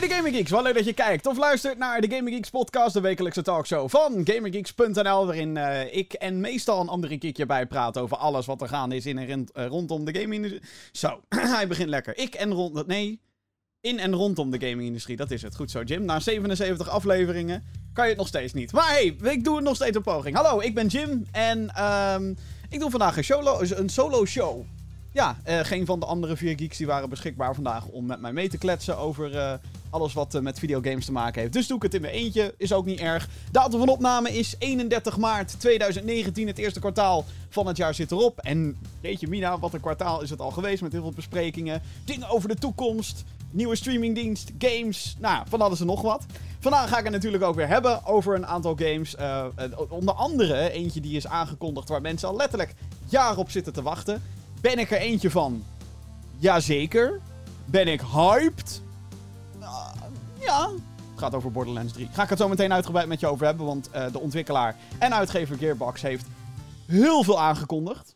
mede Gaming Geeks. Wel leuk dat je kijkt of luistert naar de Gaming Geeks podcast, de wekelijkse talkshow van GamingGeeks.nl, waarin uh, ik en meestal een andere keertje bij praat over alles wat er gaande is in en uh, rondom de gaming Zo, hij begint lekker. Ik en rond... Nee, in en rondom de gaming-industrie. Dat is het. Goed zo, Jim. Na 77 afleveringen kan je het nog steeds niet. Maar hey, ik doe het nog steeds een poging. Hallo, ik ben Jim en um, ik doe vandaag een, solo, een solo show. Ja, uh, geen van de andere vier geeks die waren beschikbaar vandaag om met mij mee te kletsen over uh, alles wat uh, met videogames te maken heeft. Dus doe ik het in mijn eentje, is ook niet erg. Datum van opname is 31 maart 2019, het eerste kwartaal van het jaar zit erop. En weet je Mina, wat een kwartaal is het al geweest met heel veel besprekingen. Dingen over de toekomst, nieuwe streamingdienst, games, nou, van alles en nog wat. Vandaag ga ik het natuurlijk ook weer hebben over een aantal games. Onder andere eentje die is aangekondigd waar mensen al letterlijk jaren op zitten te wachten. Ben ik er eentje van? Jazeker. Ben ik hyped? Uh, ja. Het gaat over Borderlands 3. Ga ik het zo meteen uitgebreid met je over hebben, want uh, de ontwikkelaar en uitgever Gearbox heeft heel veel aangekondigd.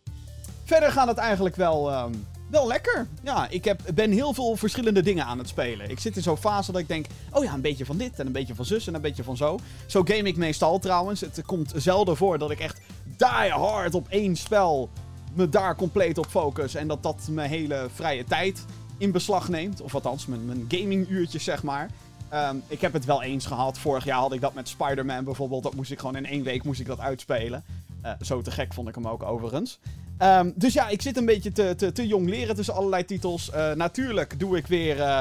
Verder gaat het eigenlijk wel, um, wel lekker. Ja, ik heb, ben heel veel verschillende dingen aan het spelen. Ik zit in zo'n fase dat ik denk, oh ja, een beetje van dit en een beetje van zus en een beetje van zo. Zo game ik meestal trouwens. Het komt zelden voor dat ik echt die hard op één spel me daar compleet op focus. En dat dat mijn hele vrije tijd in beslag neemt. Of althans, mijn, mijn gaminguurtjes, zeg maar. Um, ik heb het wel eens gehad. Vorig jaar had ik dat met Spider-Man bijvoorbeeld. Dat moest ik gewoon in één week moest ik dat uitspelen. Uh, zo te gek vond ik hem ook overigens. Um, dus ja, ik zit een beetje te, te, te jong leren tussen allerlei titels. Uh, natuurlijk doe ik weer... Uh,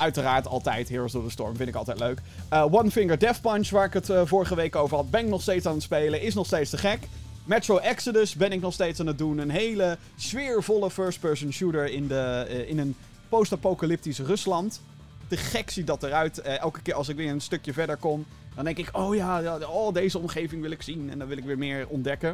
Uiteraard altijd Heroes of the Storm. Vind ik altijd leuk. Uh, One Finger Death Punch, waar ik het uh, vorige week over had, ben ik nog steeds aan het spelen. Is nog steeds te gek. Metro Exodus ben ik nog steeds aan het doen. Een hele sfeervolle first-person shooter in, de, uh, in een post-apocalyptisch Rusland. Te gek ziet dat eruit. elke keer als ik weer een stukje verder kom, dan denk ik: oh ja, ja, oh, deze omgeving wil ik zien. En dan wil ik weer meer ontdekken.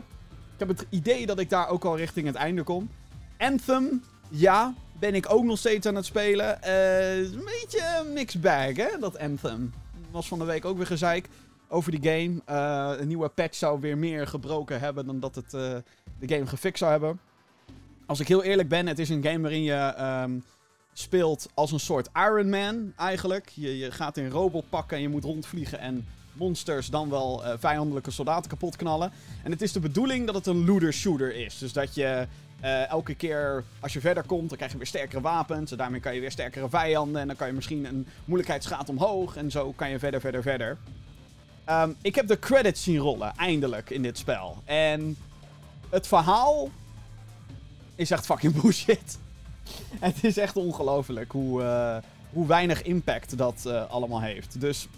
Ik heb het idee dat ik daar ook al richting het einde kom. Anthem, ja, ben ik ook nog steeds aan het spelen. Uh, een beetje een mixed bag, hè, dat Anthem. Was van de week ook weer gezeik over die game. Uh, een nieuwe patch zou weer meer gebroken hebben dan dat het uh, de game gefixt zou hebben. Als ik heel eerlijk ben, het is een game waarin je um, speelt als een soort Iron Man, eigenlijk. Je, je gaat in robot pakken en je moet rondvliegen en monsters dan wel vijandelijke soldaten kapot knallen. En het is de bedoeling dat het een looter shooter is. Dus dat je uh, elke keer als je verder komt, dan krijg je weer sterkere wapens. En daarmee kan je weer sterkere vijanden. En dan kan je misschien een moeilijkheidsgraad omhoog. En zo kan je verder, verder, verder. Um, ik heb de credits zien rollen, eindelijk, in dit spel. En het verhaal is echt fucking bullshit. het is echt ongelooflijk hoe, uh, hoe weinig impact dat uh, allemaal heeft. Dus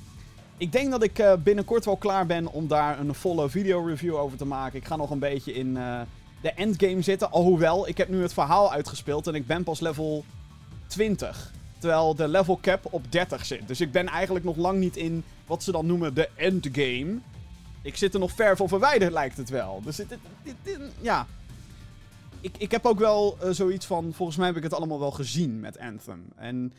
ik denk dat ik binnenkort wel klaar ben om daar een volle video review over te maken. Ik ga nog een beetje in de endgame zitten. Alhoewel, ik heb nu het verhaal uitgespeeld en ik ben pas level 20. Terwijl de level cap op 30 zit. Dus ik ben eigenlijk nog lang niet in wat ze dan noemen de endgame. Ik zit er nog ver van verwijderd, lijkt het wel. Dus dit, ja. Ik, ik heb ook wel uh, zoiets van. Volgens mij heb ik het allemaal wel gezien met Anthem. En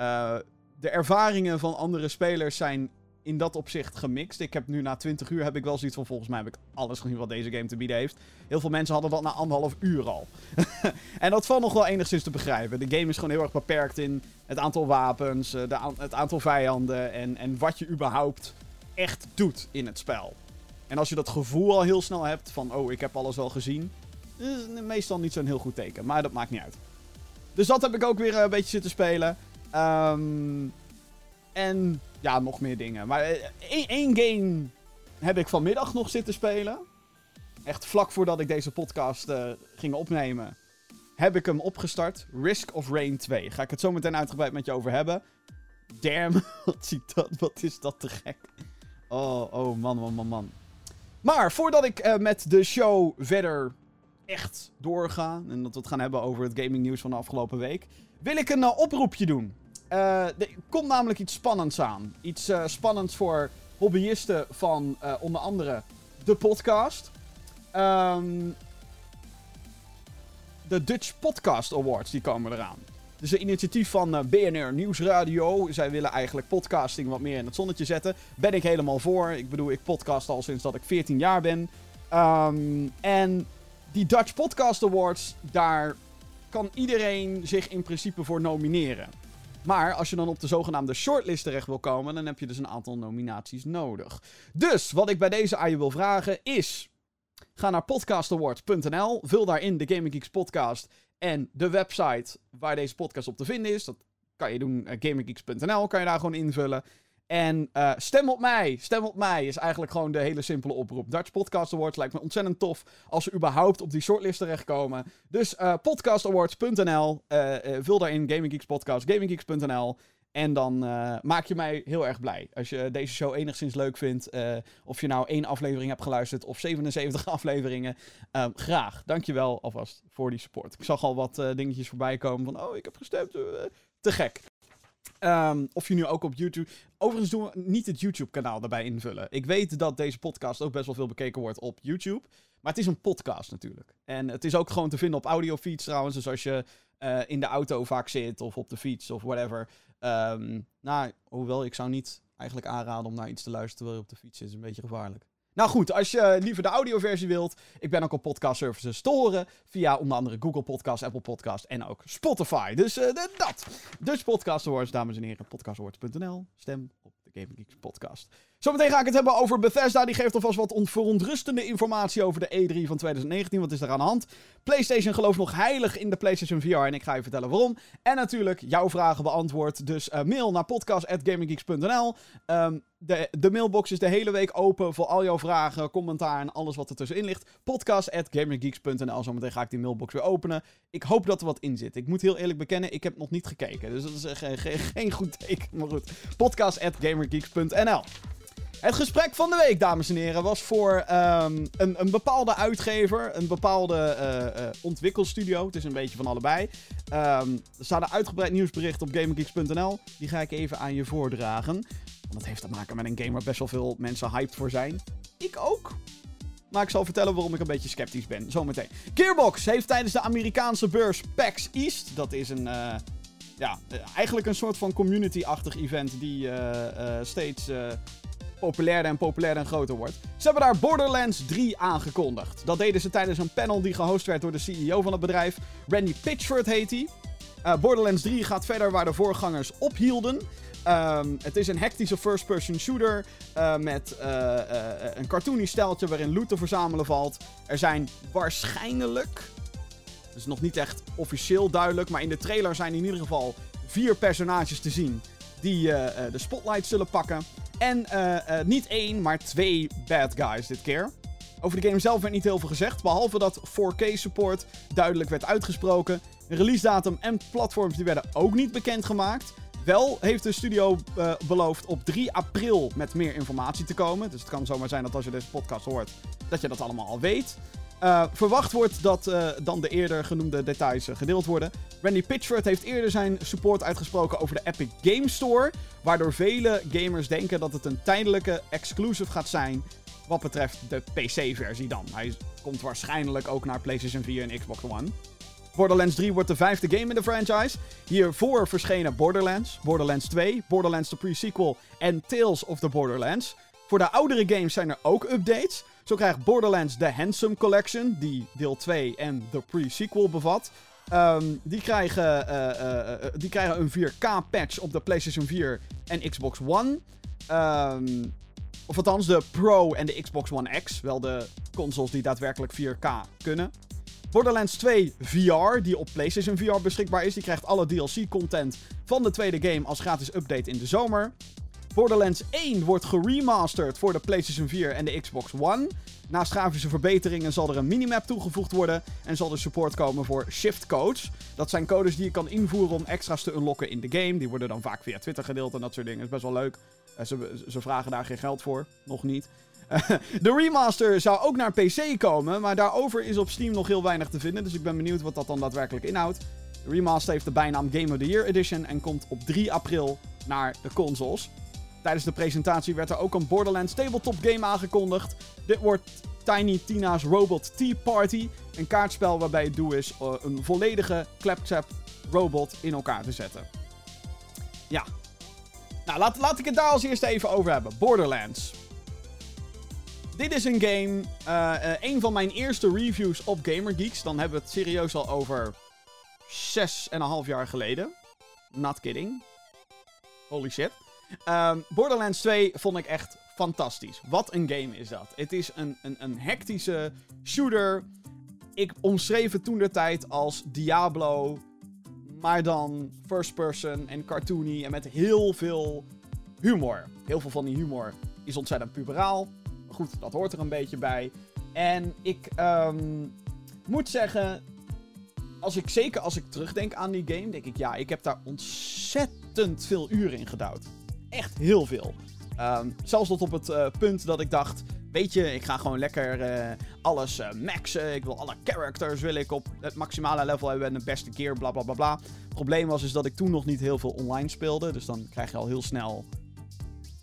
uh, de ervaringen van andere spelers zijn in dat opzicht gemixt. Ik heb nu na 20 uur heb ik wel zoiets van volgens mij heb ik alles gezien wat deze game te bieden heeft. Heel veel mensen hadden dat na anderhalf uur al. en dat valt nog wel enigszins te begrijpen. De game is gewoon heel erg beperkt in het aantal wapens, uh, de het aantal vijanden en, en wat je überhaupt echt doet in het spel. En als je dat gevoel al heel snel hebt van oh ik heb alles al gezien, is meestal niet zo'n heel goed teken. Maar dat maakt niet uit. Dus dat heb ik ook weer een beetje zitten spelen. Um, en ja, nog meer dingen. Maar één, één game heb ik vanmiddag nog zitten spelen. Echt vlak voordat ik deze podcast uh, ging opnemen, heb ik hem opgestart. Risk of Rain 2. Ga ik het zo meteen uitgebreid met je over hebben. Damn, wat, ziet dat, wat is dat te gek. Oh, oh, man, man, man, man. Maar voordat ik uh, met de show verder echt doorga... en dat we het gaan hebben over het gaming nieuws van de afgelopen week... wil ik een oproepje doen. Er komt namelijk iets spannends aan. Iets uh, spannends voor hobbyisten van uh, onder andere de podcast. Um, de Dutch Podcast Awards die komen eraan. Dus een initiatief van BNR Nieuwsradio. Zij willen eigenlijk podcasting wat meer in het zonnetje zetten. Ben ik helemaal voor. Ik bedoel, ik podcast al sinds dat ik 14 jaar ben. Um, en die Dutch Podcast Awards, daar kan iedereen zich in principe voor nomineren. Maar als je dan op de zogenaamde shortlist terecht wil komen, dan heb je dus een aantal nominaties nodig. Dus wat ik bij deze aan je wil vragen is: ga naar podcastawards.nl, vul daarin de Gaming Geeks podcast en de website waar deze podcast op te vinden is. Dat kan je doen, uh, gaminggeeks.nl kan je daar gewoon invullen. En uh, stem op mij. Stem op mij is eigenlijk gewoon de hele simpele oproep. Dutch Podcast Awards lijkt me ontzettend tof als ze überhaupt op die shortlist terechtkomen. Dus uh, podcastawards.nl. Uh, vul daarin Gaming Geeks Podcast, gaminggeeks.nl. En dan maak je mij heel erg blij. Als je deze show enigszins leuk vindt. of je nou één aflevering hebt geluisterd of 77 afleveringen. Um, graag. Dankjewel alvast voor die support. Ik zag al wat dingetjes voorbij komen van... Oh, ik heb gestemd. te gek. Um, of je nu ook op YouTube. Overigens doen we niet het YouTube-kanaal daarbij invullen. Ik weet dat deze podcast ook best wel veel bekeken wordt op YouTube. Maar het is een podcast natuurlijk. En het is ook gewoon te vinden op audiofeeds trouwens. Dus als je uh, in de auto vaak zit of op de fiets of whatever. Um, nou, hoewel ik zou niet eigenlijk aanraden om naar iets te luisteren terwijl je op de fiets is een beetje gevaarlijk. Nou goed, als je liever de audioversie wilt, ik ben ook op podcast services te. Via onder andere Google Podcast, Apple Podcast en ook Spotify. Dus uh, dat. Dus Podcast Awards, dames en heren. Podcastawards.nl. Stem op de Gaming Geeks podcast. Zometeen ga ik het hebben over Bethesda. Die geeft alvast wat verontrustende informatie over de E3 van 2019. Wat is er aan de hand? PlayStation gelooft nog heilig in de PlayStation VR. En ik ga je vertellen waarom. En natuurlijk jouw vragen beantwoord. Dus uh, mail naar podcast.gaminggeeks.nl. Um, de, de mailbox is de hele week open voor al jouw vragen, commentaar en alles wat er tussenin ligt. Podcast.gamergeeks.nl. Zometeen ga ik die mailbox weer openen. Ik hoop dat er wat in zit. Ik moet heel eerlijk bekennen, ik heb nog niet gekeken. Dus dat is geen, geen, geen goed teken. Maar goed. Podcast.gamergeeks.nl. Het gesprek van de week, dames en heren, was voor um, een, een, bepaalde uitgever, een bepaalde uh, uh, ontwikkelstudio. Het is een beetje van allebei. Um, er staat een uitgebreid nieuwsbericht op GamerGeeks.nl. Die ga ik even aan je voordragen. Want dat heeft te maken met een game waar best wel veel mensen hyped voor zijn. Ik ook. Maar ik zal vertellen waarom ik een beetje sceptisch ben. Zometeen. Gearbox heeft tijdens de Amerikaanse beurs PAX East. Dat is een. Uh, ja, eigenlijk een soort van community-achtig event die steeds populairder en populairder en groter wordt. Ze hebben daar Borderlands 3 aangekondigd. Dat deden ze tijdens een panel die gehost werd door de CEO van het bedrijf. Randy Pitchford heet hij. Uh, Borderlands 3 gaat verder waar de voorgangers ophielden. Um, het is een hectische first-person shooter uh, met uh, een cartoony steltje waarin loot te verzamelen valt. Er zijn waarschijnlijk, dus nog niet echt officieel duidelijk, maar in de trailer zijn in ieder geval vier personages te zien die de spotlight zullen pakken. En uh, niet één, maar twee bad guys dit keer. Over de game zelf werd niet heel veel gezegd, behalve dat 4K support duidelijk werd uitgesproken. Release datum en platforms die werden ook niet bekendgemaakt. Wel heeft de studio beloofd op 3 april met meer informatie te komen. Dus het kan zomaar zijn dat als je deze podcast hoort, dat je dat allemaal al weet. Uh, verwacht wordt dat uh, dan de eerder genoemde details uh, gedeeld worden. Randy Pitchford heeft eerder zijn support uitgesproken over de Epic Game Store. Waardoor vele gamers denken dat het een tijdelijke exclusive gaat zijn. Wat betreft de PC-versie dan. Hij komt waarschijnlijk ook naar PlayStation 4 en Xbox One. Borderlands 3 wordt de vijfde game in de franchise. Hiervoor verschenen Borderlands, Borderlands 2, Borderlands the Pre-Sequel en Tales of the Borderlands. Voor de oudere games zijn er ook updates. Zo krijgt Borderlands The Handsome Collection, die deel 2 en de pre-sequel bevat. Um, die, krijgen, uh, uh, uh, die krijgen een 4K-patch op de PlayStation 4 en Xbox One. Um, of althans, de Pro en de Xbox One X. Wel de consoles die daadwerkelijk 4K kunnen. Borderlands 2 VR, die op PlayStation VR beschikbaar is. Die krijgt alle DLC-content van de tweede game als gratis update in de zomer. Borderlands 1 wordt geremasterd voor de PlayStation 4 en de Xbox One. Naast grafische verbeteringen zal er een minimap toegevoegd worden en zal er support komen voor shift codes. Dat zijn codes die je kan invoeren om extra's te unlocken in de game. Die worden dan vaak via Twitter gedeeld en dat soort dingen. Is best wel leuk. Uh, ze, ze, vragen daar geen geld voor. Nog niet. De remaster zou ook naar PC komen, maar daarover is op Steam nog heel weinig te vinden. Dus ik ben benieuwd wat dat dan daadwerkelijk inhoudt. De remaster heeft de bijnaam Game of the Year Edition en komt op 3 april naar de consoles. Tijdens de presentatie werd er ook een Borderlands tabletop game aangekondigd. Dit wordt Tiny Tina's Robot Tea Party. Een kaartspel waarbij het doel is uh, een volledige claptrap robot in elkaar te zetten. Ja. Nou, laat, laat ik het daar als eerste even over hebben. Borderlands. Dit is een game, uh, uh, een van mijn eerste reviews op GamerGeeks. Dan hebben we het serieus al over zes en een half jaar geleden. Not kidding. Holy shit. Ehm, Borderlands 2 vond ik echt fantastisch. Wat een game is dat. Het is een, een, een hectische shooter. Ik omschreef het toen de tijd als Diablo. Maar dan first person en cartoony. En met heel veel humor. Heel veel van die humor is ontzettend puberaal. Maar goed, dat hoort er een beetje bij. En ik ehm, moet zeggen, als ik, zeker als ik terugdenk aan die game, denk ik, ja, ik heb daar ontzettend veel uren in gedouwd. Echt heel veel. Ehm, zelfs tot op het uh, punt dat ik dacht, weet je, ik ga gewoon lekker uh, alles uh, maxen. Ik wil alle characters wil ik op het maximale level hebben en de beste keer, bla bla bla. Het probleem was is dat ik toen nog niet heel veel online speelde. Dus dan krijg je al heel snel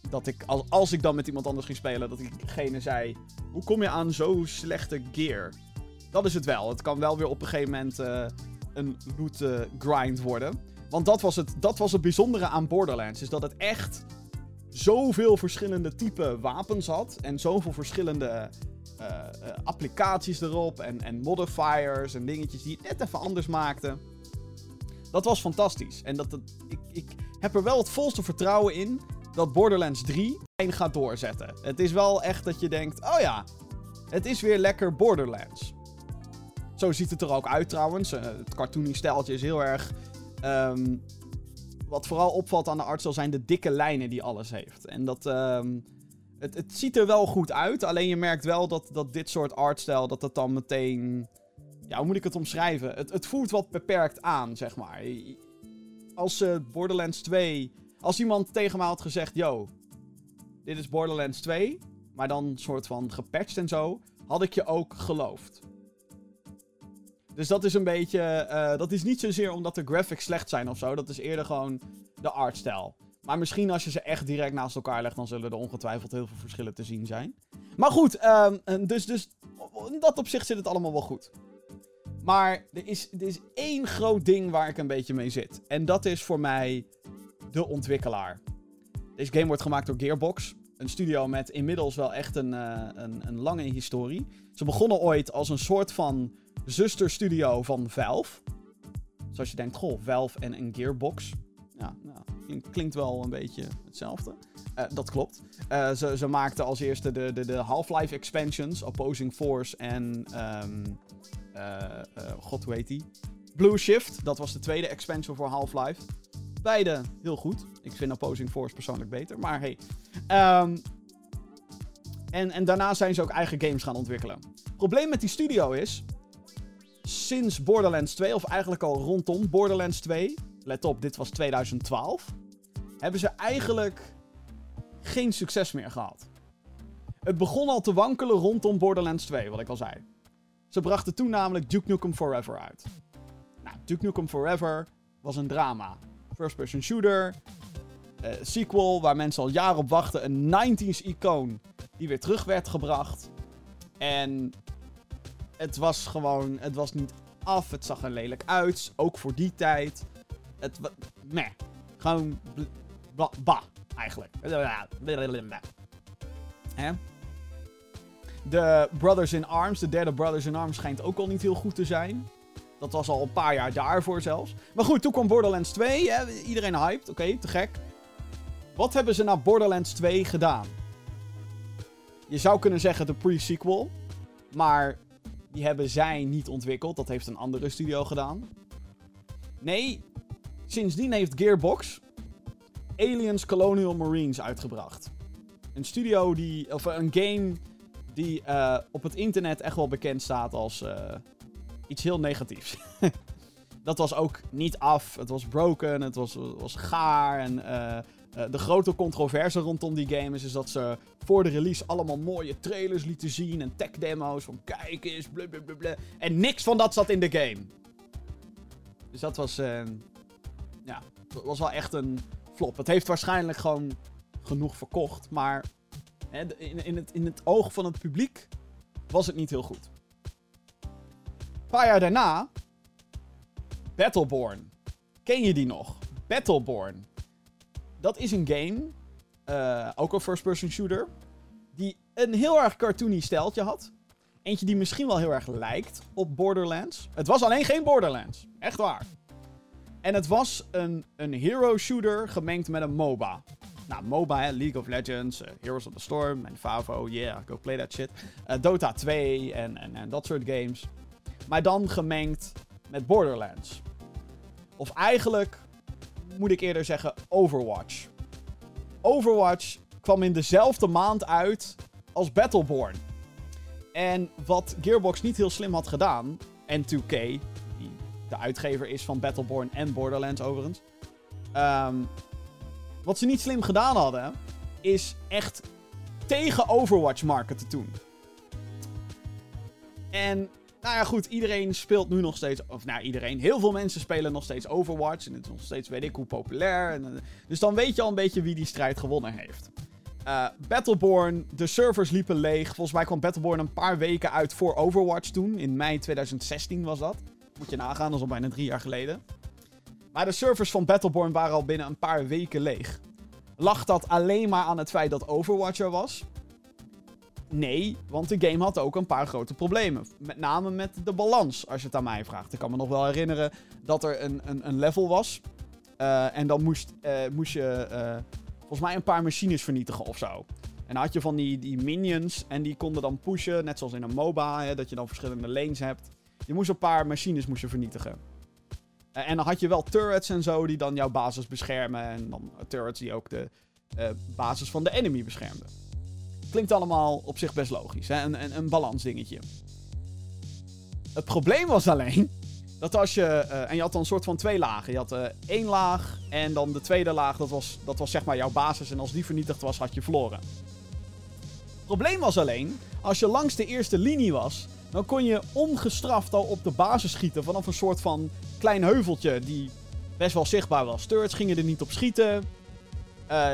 dat ik, als, als ik dan met iemand anders ging spelen, dat diegene zei: Hoe kom je aan zo slechte gear? Dat is het wel. Het kan wel weer op een gegeven moment een loot grind worden. Want dat was, het, dat was het bijzondere aan Borderlands. Is dat het echt zoveel verschillende type wapens had. En zoveel verschillende uh, applicaties erop. En, en modifiers en dingetjes die het net even anders maakten. Dat was fantastisch. En dat, ik, ik heb er wel het volste vertrouwen in dat Borderlands 3 gaat doorzetten. Het is wel echt dat je denkt: oh ja, het is weer lekker Borderlands. Zo ziet het er ook uit trouwens. Uh, het cartoony stijltje is heel erg. Um, wat vooral opvalt aan de artstijl zijn de dikke lijnen die alles heeft. En dat. Um, het, het, ziet er wel goed uit. Alleen je merkt wel dat, dat dit soort artstijl. dat het dan meteen. Ja, hoe moet ik het omschrijven? Het, het voelt wat beperkt aan, zeg maar. Als uh, Borderlands 2 als iemand tegen mij had gezegd: Yo, dit is Borderlands 2, maar dan soort van gepatcht en zo, had ik je ook geloofd. Dus dat is een beetje. Uh, dat is niet zozeer omdat de graphics slecht zijn of zo. Dat is eerder gewoon de artstijl. Maar misschien als je ze echt direct naast elkaar legt, dan zullen er ongetwijfeld heel veel verschillen te zien zijn. Maar goed, um, dus, dus in dat opzicht zit het allemaal wel goed. Maar er is, er is één groot ding waar ik een beetje mee zit. En dat is voor mij de ontwikkelaar. Deze game wordt gemaakt door Gearbox. Een studio met inmiddels wel echt een, uh, een, een lange historie. Ze begonnen ooit als een soort van zusterstudio van Valve. Zoals je denkt, goh, Valve en een Gearbox. Ja, nou, klinkt wel een beetje hetzelfde. Uh, dat klopt. Uh, ze, ze maakten als eerste de, de, de Half-Life expansions, Opposing Force en. Um, God, hoe heet die? Blue Shift, dat was de tweede expansion voor Half-Life. Beide heel goed. Ik vind Opposing Force persoonlijk beter, maar hey. Um, en, en daarna zijn ze ook eigen games gaan ontwikkelen. Het probleem met die studio is. Sinds Borderlands 2, of eigenlijk al rondom Borderlands 2. Let op, dit was 2012. Hebben ze eigenlijk geen succes meer gehad. Het begon al te wankelen rondom Borderlands 2, wat ik al zei. Ze brachten toen namelijk Duke Nukem Forever uit. Nou, Duke Nukem Forever was een drama first-person shooter. Uh, sequel waar mensen al jaren op wachten. Een 90s icoon die weer terug werd gebracht. En het was gewoon, het was niet af. Het zag er lelijk uit. Ook voor die tijd. Het meh. Gewoon ba eigenlijk. Hè? De Brothers in Arms, de derde Brothers in Arms, schijnt ook al niet heel goed te zijn. Dat was al een paar jaar daarvoor zelfs. Maar goed, toen kwam Borderlands 2. Hè? Iedereen hyped. Oké, te gek. Wat hebben ze na Borderlands 2 gedaan? Je zou kunnen zeggen de pre-sequel. Maar die hebben zij niet ontwikkeld. Dat heeft een andere studio gedaan. Nee, sindsdien heeft Gearbox Aliens Colonial Marines uitgebracht. Een studio die. Of een game die uh, op het internet echt wel bekend staat als. Uh, iets heel negatiefs. dat was ook niet af. Het was broken, het was, was gaar. En uh, de grote controverse rondom die game is, dat ze voor de release allemaal mooie trailers lieten zien en tech demo's van kijk eens, blablabla. En niks van dat zat in de game. Dus dat was, uh, ja, dat was wel echt een flop. Het heeft waarschijnlijk gewoon genoeg verkocht, maar hè, in, in, het, in het oog van het publiek was het niet heel goed paar jaar daarna. Battleborn. Ken je die nog? Battleborn. Dat is een game. Uh, ook een first-person shooter. Die een heel erg cartoony steltje had. Eentje die misschien wel heel erg lijkt op Borderlands. Het was alleen geen Borderlands. Echt waar. En het was een, een hero shooter gemengd met een MOBA. Nou, MOBA, hè, League of Legends, eh, Heroes of the Storm en Favo, yeah, go play that shit. Eh, Dota 2 en, en, en dat soort games. Maar dan gemengd met Borderlands. Of eigenlijk moet ik eerder zeggen Overwatch. Overwatch kwam in dezelfde maand uit als Battleborn. En wat Gearbox niet heel slim had gedaan, en 2K, die de uitgever is van Battleborn en Borderlands overigens. Ehm, wat ze niet slim gedaan hadden, is echt tegen Overwatch marketen toen. En nou ja, goed, iedereen speelt nu nog steeds. Of nou, iedereen. Heel veel mensen spelen nog steeds Overwatch. En het is nog steeds, weet ik hoe populair. Eh, dus dan weet je al een beetje wie die strijd gewonnen heeft. Uh, Battleborn, de servers liepen leeg. Volgens mij kwam Battleborn een paar weken uit voor Overwatch toen. In mei 2016 was dat. Moet je nagaan, dat is al bijna drie jaar geleden. Maar de servers van Battleborn waren al binnen een paar weken leeg. Lag dat alleen maar aan het feit dat Overwatch er was? Nee, want de game had ook een paar grote problemen. Met name met de balans, als je het aan mij vraagt. Ik kan me nog wel herinneren dat er een, een, een level was. Uh, en dan moest, uh, moest je uh, volgens mij een paar machines vernietigen of zo. En dan had je van die, die minions en die konden dan pushen, net zoals in een MOBA, hè, dat je dan verschillende lanes hebt. Je moest een paar machines moest je vernietigen. en dan had je wel turrets en zo die dan jouw basis beschermen. En dan turrets die ook de basis van de enemy beschermden. Klinkt allemaal op zich best logisch. Hè? Een, een, een balansdingetje. Het probleem was alleen dat als je. Uh, en je had dan een soort van twee lagen. Je had uh, één laag en dan de tweede laag, dat was, dat was zeg maar jouw basis. En als die vernietigd was, had je verloren. Het probleem was alleen, als je langs de eerste linie was, dan kon je ongestraft al op de basis schieten vanaf een soort van klein heuveltje die best wel zichtbaar was. Turrets gingen er niet op schieten. Uh,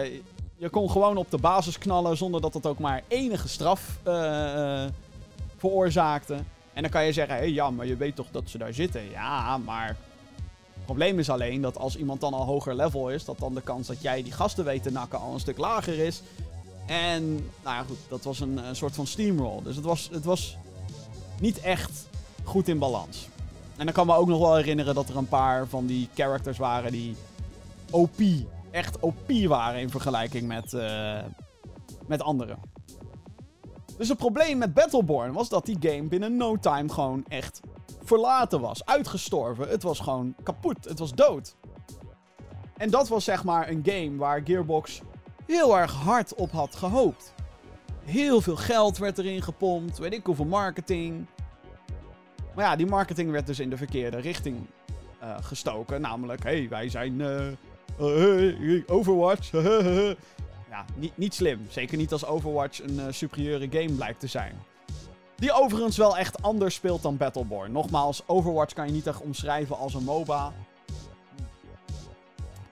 je kon gewoon op de basis knallen zonder dat het ook maar enige straf uh, veroorzaakte. En dan kan je zeggen, hé hey, ja, maar je weet toch dat ze daar zitten. Ja, maar het probleem is alleen dat als iemand dan al hoger level is, dat dan de kans dat jij die gasten weet te nakken al een stuk lager is. En, nou ja, goed, dat was een, een soort van steamroll. Dus het was, het was niet echt goed in balans. En dan kan me ook nog wel herinneren dat er een paar van die characters waren die OP echt OP waren in vergelijking met, uh, met anderen. Dus het probleem met Battleborn was dat die game binnen no time gewoon echt verlaten was. Uitgestorven. Het was gewoon kapot. Het was dood. En dat was zeg maar een game waar Gearbox heel erg hard op had gehoopt. Heel veel geld werd erin gepompt. Weet ik hoeveel marketing. Maar ja, die marketing werd dus in de verkeerde richting uh, gestoken. Namelijk, hé, hey, wij zijn uh, Overwatch. ja, niet, niet slim. Zeker niet als Overwatch een uh, superieure game blijkt te zijn. Die overigens wel echt anders speelt dan Battleborn. Nogmaals, Overwatch kan je niet echt omschrijven als een MOBA.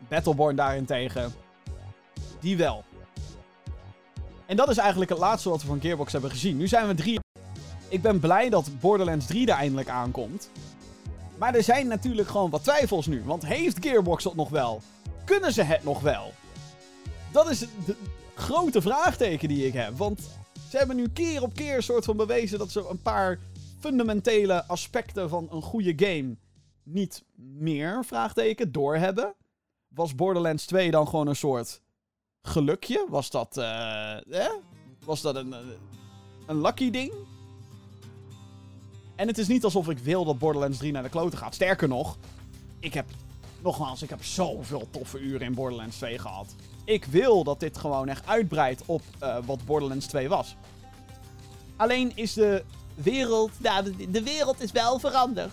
Battleborn daarentegen, die wel. En dat is eigenlijk het laatste wat we van Gearbox hebben gezien. Nu zijn we drie. Ik ben blij dat Borderlands 3 er eindelijk aankomt. Maar er zijn natuurlijk gewoon wat twijfels nu. Want heeft Gearbox dat nog wel? Kunnen ze het nog wel? Dat is de grote vraagteken die ik heb. Want ze hebben nu keer op keer soort van bewezen dat ze een paar fundamentele aspecten van een goede game niet meer, vraagteken, doorhebben. Was Borderlands 2 dan gewoon een soort gelukje? Was dat, eh? Was dat een, een lucky ding? En het is niet alsof ik wil dat Borderlands 3 naar de kloten gaat. Sterker nog, ik heb Nogmaals, ik heb zoveel toffe uren in Borderlands 2 gehad. Ik wil dat dit gewoon echt uitbreidt op uh, wat Borderlands 2 was. Alleen is de wereld. Ja, de, wereld is wel veranderd.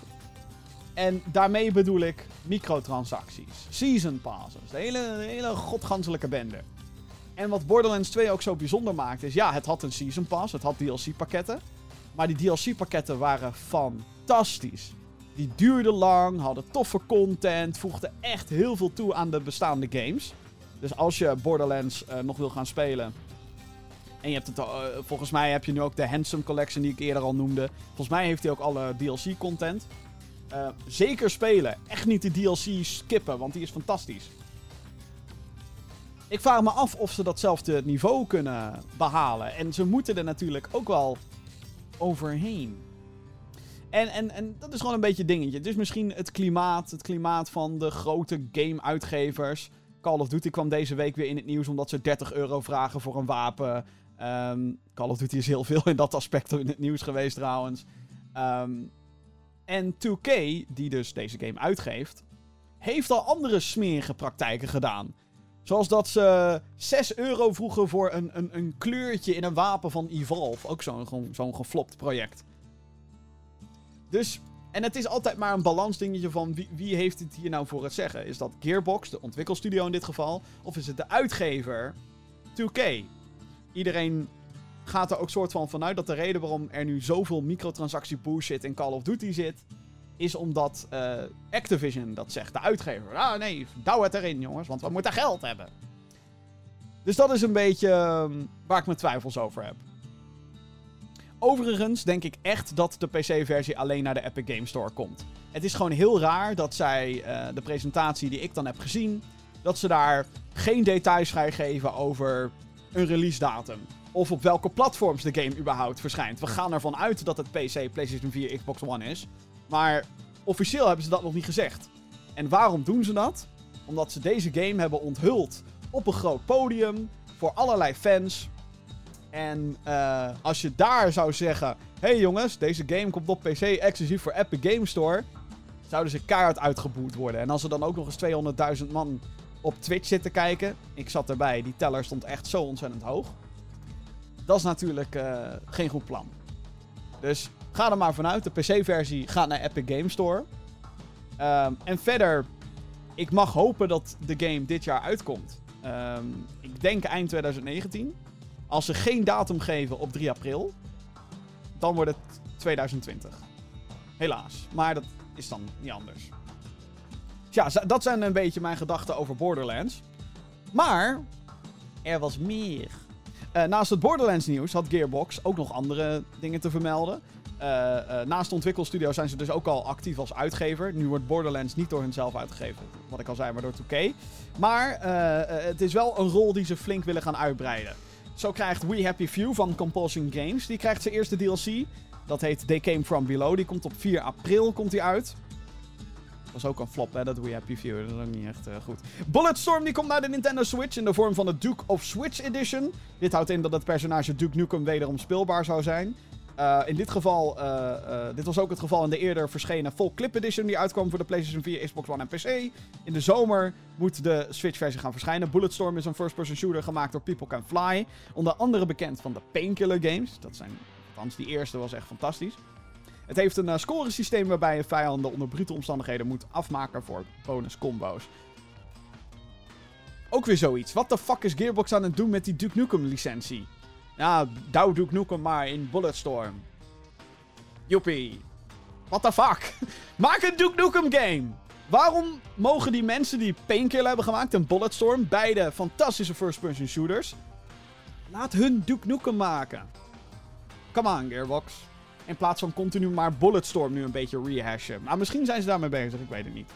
En daarmee bedoel ik microtransacties, season passes, de hele, hele godganselijke bende. En wat Borderlands 2 ook zo bijzonder maakt is, ja, het had een season pass, het had DLC-pakketten. Maar die DLC-pakketten waren fantastisch. Die duurden lang, hadden toffe content, voegden echt heel veel toe aan de bestaande games. Dus als je Borderlands uh, nog wil gaan spelen. En je hebt het, uh, volgens mij heb je nu ook de Handsome Collection die ik eerder al noemde. Volgens mij heeft hij ook alle DLC-content. Uh, zeker spelen. Echt niet de DLC skippen, want die is fantastisch. Ik vraag me af of ze datzelfde niveau kunnen behalen. En ze moeten er natuurlijk ook wel overheen. En, en, en dat is gewoon een beetje dingetje. Dus misschien het klimaat, het klimaat van de grote game-uitgevers. Call of Duty kwam deze week weer in het nieuws omdat ze 30 euro vragen voor een wapen. Ehm, Call of Duty is heel veel in dat aspect in het nieuws geweest trouwens. Ehm, en 2K, die dus deze game uitgeeft, heeft al andere smerige praktijken gedaan. Zoals dat ze 6 euro vroegen voor een, een, een kleurtje in een wapen van Evolve. Ook zo'n zo'n geflopt project. Dus, en het is altijd maar een balansdingetje van wie, wie heeft het hier nou voor het zeggen? Is dat Gearbox, de ontwikkelstudio in dit geval? Of is het de uitgever, 2K? Iedereen gaat er ook soort van vanuit dat de reden waarom er nu zoveel microtransactie bullshit in Call of Duty zit, is omdat uh, Activision dat zegt, de uitgever. Ah nee, douw het erin jongens, want we moeten geld hebben. Dus dat is een beetje uh, waar ik mijn twijfels over heb. Overigens denk ik echt dat de PC-versie alleen naar de Epic Game Store komt. Het is gewoon heel raar dat zij uh, de presentatie die ik dan heb gezien, dat ze daar geen details vrijgeven over een release datum. Of op welke platforms de game überhaupt verschijnt. We gaan ervan uit dat het PC, PlayStation 4, Xbox One is. Maar officieel hebben ze dat nog niet gezegd. En waarom doen ze dat? Omdat ze deze game hebben onthuld op een groot podium voor allerlei fans. En uh, als je daar zou zeggen: hey jongens, deze game komt op PC exclusief voor Epic Game Store. Zouden ze keihard uitgeboet worden. En als er dan ook nog eens 200.000 man op Twitch zitten kijken. Ik zat erbij, die teller stond echt zo ontzettend hoog. Dat is natuurlijk uh, geen goed plan. Dus ga er maar vanuit. De PC-versie gaat naar Epic Game Store. Um, en verder, ik mag hopen dat de game dit jaar uitkomt. Um, ik denk eind 2019. Als ze geen datum geven op 3 april, dan wordt het 2020. Helaas. Maar dat is dan niet anders. Ja, dat zijn een beetje mijn gedachten over Borderlands. Maar er was meer. Uh, naast het Borderlands nieuws had Gearbox ook nog andere dingen te vermelden. Uh, uh, naast ontwikkelstudio zijn ze dus ook al actief als uitgever. Nu wordt Borderlands niet door hunzelf uitgegeven, wat ik al zei, maar door 2K. Maar het is wel een rol die ze flink willen gaan uitbreiden. Zo krijgt We Happy Few van Compulsion Games, die krijgt zijn eerste DLC. Dat heet They Came From Below, die komt op 4 april komt die uit. Dat was ook een flop, hè, dat We Happy Few. Dat is ook niet echt uh, goed. Bulletstorm die komt naar de Nintendo Switch in de vorm van de Duke of Switch Edition. Dit houdt in dat het personage Duke Nukem wederom speelbaar zou zijn. Uh, in dit geval, uh, dit was ook het geval in de eerder verschenen Full Clip Edition die uitkwam voor de PlayStation 4, Xbox One en PC. In de zomer moet de Switch-versie gaan verschijnen. Bulletstorm is een first-person shooter gemaakt door People Can Fly. Onder andere bekend van de Painkiller Games. Dat zijn, althans die eerste was echt fantastisch. Het heeft een scoresysteem waarbij je vijanden onder brute omstandigheden moet afmaken voor bonus combo's. Ook weer zoiets. Wat de fuck is Gearbox aan het doen met die Duke Nukem licentie? Ja, douw Duke Nukem maar in Bulletstorm. Joepie. What the fuck? Maak een Duke Nukem game! Waarom mogen die mensen die Painkiller hebben gemaakt en Bulletstorm, beide fantastische first-person shooters, laat hun Duke Nukem maken? Come on, Gearbox. In plaats van continu maar Bulletstorm nu een beetje rehashen. Maar misschien zijn ze daarmee bezig, ik weet het niet.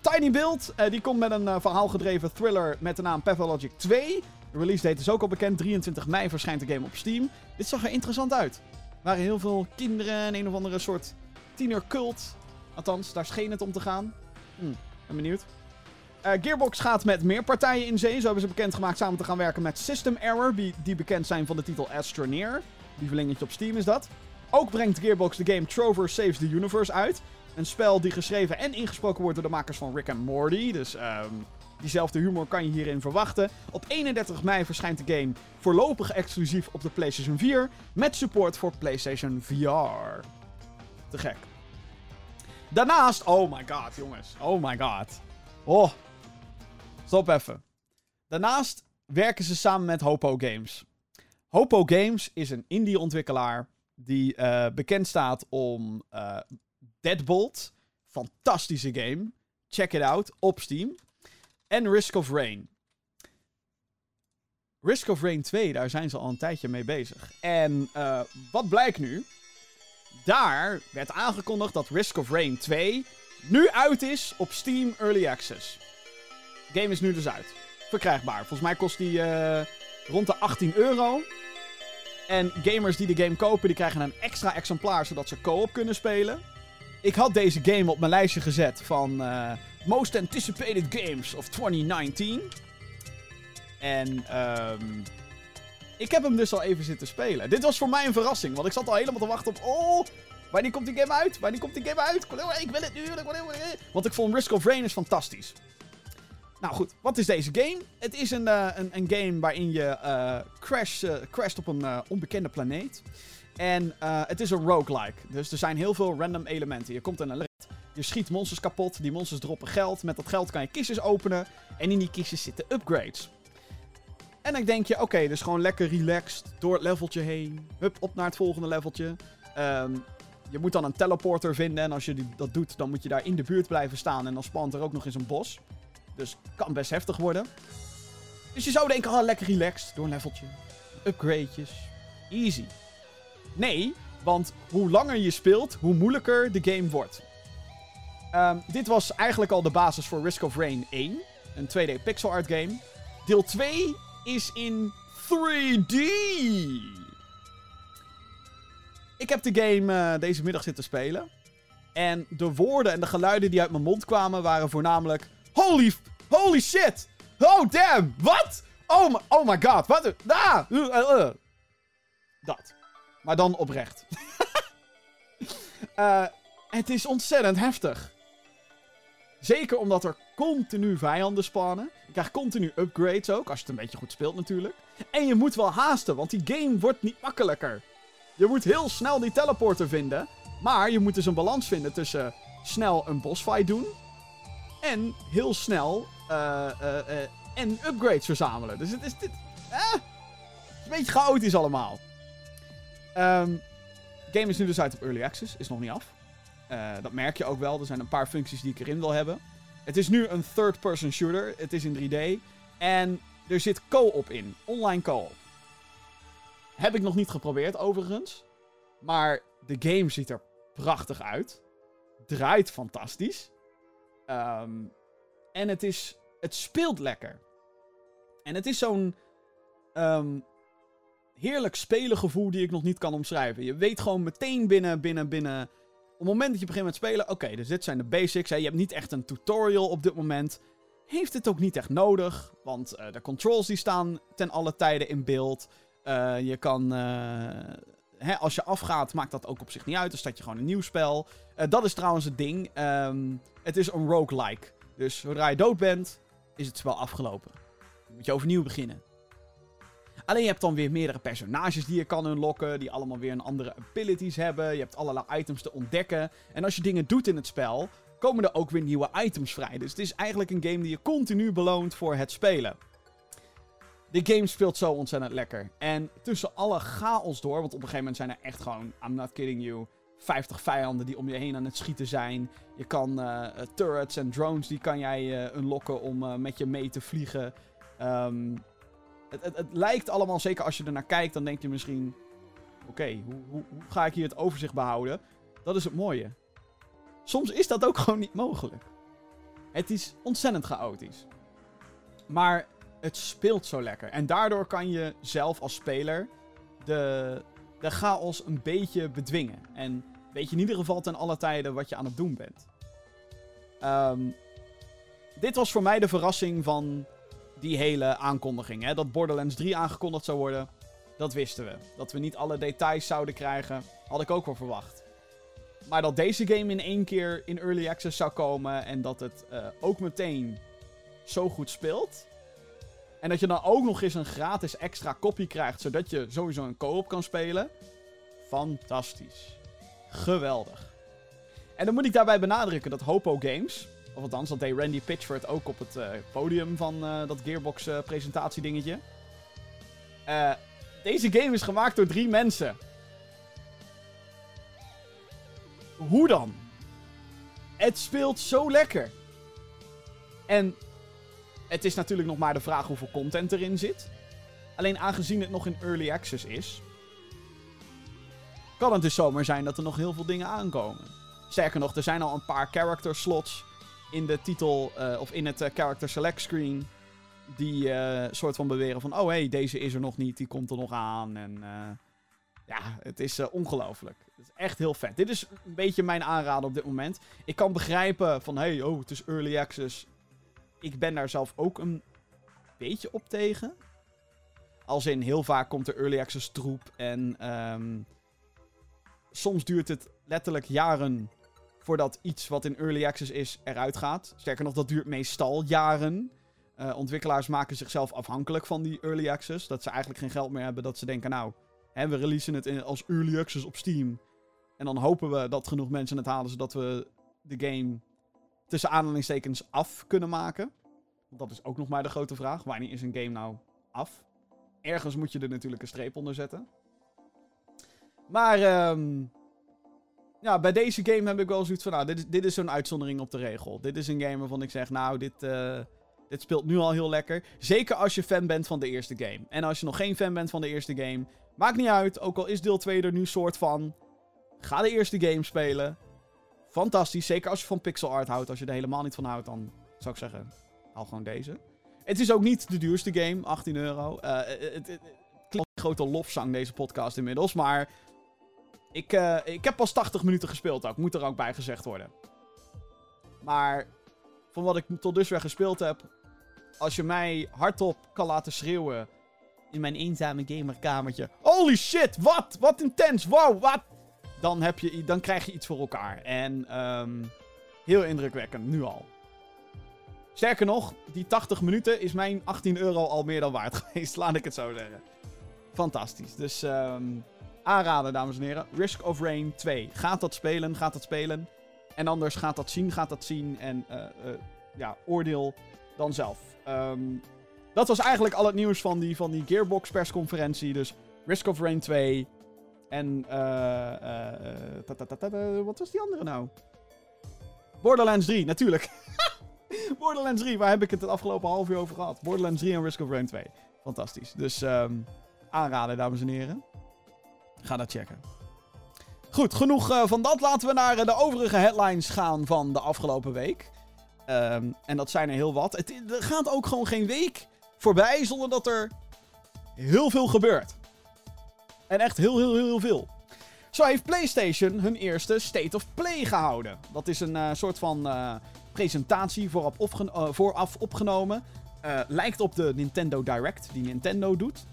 Tiny Build, uh, die komt met een uh, verhaalgedreven thriller met de naam Pathologic 2. De release date is ook al bekend. 23 mei verschijnt de game op Steam. Dit zag er interessant uit. Er waren heel veel kinderen en een of andere soort tienercult. Althans, daar scheen het om te gaan. Hm, ben benieuwd. Uh, Gearbox gaat met meer partijen in zee. Zo hebben ze bekendgemaakt samen te gaan werken met System Error. Die, bekend zijn van de titel Astroneer. Die op Steam is dat. Ook brengt Gearbox de game Trover Saves the Universe uit. Een spel die geschreven en ingesproken wordt door de makers van Rick and Morty. Dus um, diezelfde humor kan je hierin verwachten. Op 31 mei verschijnt de game voorlopig exclusief op de PlayStation 4. Met support voor PlayStation VR. Te gek. Daarnaast, oh my god jongens. Oh my god. Oh. Stop even. Daarnaast werken ze samen met Hopo Games. Hopo Games is een indie ontwikkelaar die uh, bekend staat om uh, Deadbolt. Fantastische game. Check it out op Steam. En Risk of Rain. Risk of Rain 2, daar zijn ze al een tijdje mee bezig. En uh, wat blijkt nu? Daar werd aangekondigd dat Risk of Rain 2 nu uit is op Steam Early Access. Game is nu dus uit. Verkrijgbaar. Volgens mij kost die rond de 18 euro. En gamers die de game kopen, die krijgen een extra exemplaar zodat ze co-op kunnen spelen. Ik had deze game op mijn lijstje gezet van uh, Most Anticipated Games of 2019. En um, ik heb hem dus al even zitten spelen. Dit was voor mij een verrassing, want ik zat al helemaal te wachten op... Oh, wanneer komt die game uit? Wanneer komt die game uit? Ik wil het nu. Want ik vond Risk of Rain is fantastisch. Nou goed, wat is deze game? Het is een, uh, een, een, game waarin je uh, crash, uh, crasht op een onbekende planeet. En het is een roguelike. Dus er zijn heel veel random elementen. Je komt in een je schiet monsters kapot, die monsters droppen geld. Met dat geld kan je kistjes openen. En in die kistjes zitten upgrades. En dan denk je, oké, dus gewoon lekker relaxed door het leveltje heen. Hup, op naar het volgende leveltje. Um, je moet dan een teleporter vinden. En als je dat doet, dan moet je daar in de buurt blijven staan. En dan spant er ook nog eens een bos. Dus kan best heftig worden. Dus je zou denken, oh, lekker relaxed. Door een leveltje. Upgradejes. Easy. Nee, want hoe langer je speelt, hoe moeilijker de game wordt. Um, dit was eigenlijk al de basis voor Risk of Rain 1. Een 2D pixel art game. Deel 2 is in 3D. Ik heb de game uh, deze middag zitten spelen. En de woorden en de geluiden die uit mijn mond kwamen waren voornamelijk... Holy, holy shit! Oh, damn! Wat? Oh, my, oh my god, wat? Ah, uh, uh, Dat. Maar dan oprecht. het is ontzettend heftig. Zeker omdat er continu vijanden spannen. Je krijgt continu upgrades ook, als je het een beetje goed speelt natuurlijk. En je moet wel haasten, want die game wordt niet makkelijker. Je moet heel snel die teleporter vinden. Maar je moet dus een balans vinden tussen snel een bossfight doen. En heel snel uh, uh, uh, en upgrades verzamelen. Dus het is dit. Eh, een beetje chaotisch allemaal. Um, game is nu dus uit op Early Access. Is nog niet af. Dat merk je ook wel. Er zijn een paar functies die ik erin wil hebben. Het is nu een third-person shooter. Het is in 3D. En er zit co-op in. Online co-op. Heb ik nog niet geprobeerd, overigens. Maar de game ziet er prachtig uit. Draait fantastisch. Um, en het is. Het speelt lekker. En het is zo'n. Um, heerlijk spelengevoel die ik nog niet kan omschrijven. Je weet gewoon meteen binnen, binnen, binnen. Op het moment dat je begint met spelen. Oké, dus dit zijn de basics. Hè. Je hebt niet echt een tutorial op dit moment. Heeft het ook niet echt nodig. Want uh, de controls die staan ten alle tijden in beeld. Uh, je kan. Uh, hè, als je afgaat, maakt dat ook op zich niet uit. Dan start je gewoon een nieuw spel. Dat is trouwens het ding. Um, het is een roguelike. Dus zodra je dood bent, is het spel afgelopen. Dan moet je overnieuw beginnen. Alleen je hebt dan weer meerdere personages die je kan unlocken. Die allemaal weer een andere abilities hebben. Je hebt allerlei items te ontdekken. En als je dingen doet in het spel, komen er ook weer nieuwe items vrij. Dus het is eigenlijk een game die je continu beloont voor het spelen. De game speelt zo ontzettend lekker. En tussen alle chaos door, want op een gegeven moment zijn er echt gewoon, I'm not kidding you, 50 vijanden die om je heen aan het schieten zijn. Je kan uh, turrets en drones, die kan jij uh, unlocken om uh, met je mee te vliegen. Um, het, het, het, lijkt allemaal, zeker als je er naar kijkt, dan denk je misschien... Oké, hoe, hoe, hoe ga ik hier het overzicht behouden? Dat is het mooie. Soms is dat ook gewoon niet mogelijk. Het is ontzettend chaotisch. Maar het speelt zo lekker. En daardoor kan je zelf als speler de, de chaos een beetje bedwingen. En weet je in ieder geval ten alle tijden wat je aan het doen bent. Um, dit was voor mij de verrassing van die hele aankondiging. Hè? Dat Borderlands 3 aangekondigd zou worden, dat wisten we. Dat we niet alle details zouden krijgen, had ik ook wel verwacht. Maar dat deze game in één keer in early access zou komen en dat het uh, ook meteen zo goed speelt, en dat je dan ook nog eens een gratis extra kopie krijgt, zodat je sowieso een co-op kan spelen. Fantastisch. Geweldig. En dan moet ik daarbij benadrukken dat Hopo Games, of althans dat deed Randy Pitchford ook op het uh, podium van uh, dat Gearbox uh, presentatiedingetje. deze game is gemaakt door drie mensen. Hoe dan? Het speelt zo lekker. En het is natuurlijk nog maar de vraag hoeveel content erin zit. Alleen aangezien het nog in early access is, kan het dus zomaar zijn dat er nog heel veel dingen aankomen. Sterker nog, er zijn al een paar character slots in de titel uh, of in het uh, character select screen. Die uh, soort van beweren van: oh hé, hey, deze is er nog niet, die komt er nog aan. En Ja, het is ongelooflijk. Het is echt heel vet. Dit is een beetje mijn aanrader op dit moment. Ik kan begrijpen van, hey, oh, het is early access. Ik ben daar zelf ook een beetje op tegen. Als in, heel vaak komt er early access troep en um, soms duurt het letterlijk jaren voordat iets wat in early access is eruit gaat. Sterker nog, dat duurt meestal jaren. Uh, ontwikkelaars maken zichzelf afhankelijk van die early access. Dat ze eigenlijk geen geld meer hebben. Dat ze denken, nou, hè, we releasen het als early access op Steam. En dan hopen we dat genoeg mensen het halen, zodat we de game tussen aanhalingstekens af kunnen maken. Dat is ook nog maar de grote vraag. Wanneer is een game nou af? Ergens moet je er natuurlijk een streep onder zetten. Maar um, ja, bij deze game heb ik wel zoiets van, nou, dit is, dit is zo'n uitzondering op de regel. Dit is een game waarvan ik zeg, nou, dit, uh, dit speelt nu al heel lekker. Zeker als je fan bent van de eerste game. En als je nog geen fan bent van de eerste game, maakt niet uit. Ook al is deel 2 er nu soort van. Ga de eerste game spelen. Fantastisch. Zeker als je van pixel art houdt. Als je er helemaal niet van houdt, dan zou ik zeggen, haal gewoon deze. Het is ook niet de duurste game, 18 euro. Uh, het, het, het, klinkt een grote lofzang deze podcast inmiddels, maar ik, uh, ik heb pas 80 minuten gespeeld ook, moet er ook bij gezegd worden. Maar van wat ik tot dusver gespeeld heb, als je mij hardop kan laten schreeuwen in mijn eenzame gamerkamertje. Holy shit, wat? Wat intens, wow, wat? Dan, heb je, dan krijg je iets voor elkaar. En um, heel indrukwekkend, nu al. Sterker nog, die 80 minuten is mijn 18 euro al meer dan waard geweest, laat ik het zo zeggen. Fantastisch. Dus um, aanraden, dames en heren. Risk of Rain 2. Gaat dat spelen? Gaat dat spelen? En anders gaat dat zien, gaat dat zien. En uh, ja, oordeel dan zelf. Um, dat was eigenlijk al het nieuws van die, van die Gearbox persconferentie. Dus Risk of Rain 2. En uh, wat was die andere nou? Borderlands 3, natuurlijk. Borderlands 3, waar heb ik het het afgelopen half uur over gehad? Borderlands 3 en Risk of Rain 2. Fantastisch. Dus um, aanraden, dames en heren. Ga dat checken. Goed, genoeg uh, van dat. Laten we naar uh, de overige headlines gaan van de afgelopen week. Um, en dat zijn er heel wat. Het, er gaat ook gewoon geen week voorbij zonder dat er heel veel gebeurt. En echt heel, heel, heel, veel. Zo heeft PlayStation hun eerste State of Play gehouden. Dat is een uh, soort van presentatie vooraf opgenomen. lijkt op de Nintendo Direct die Nintendo doet.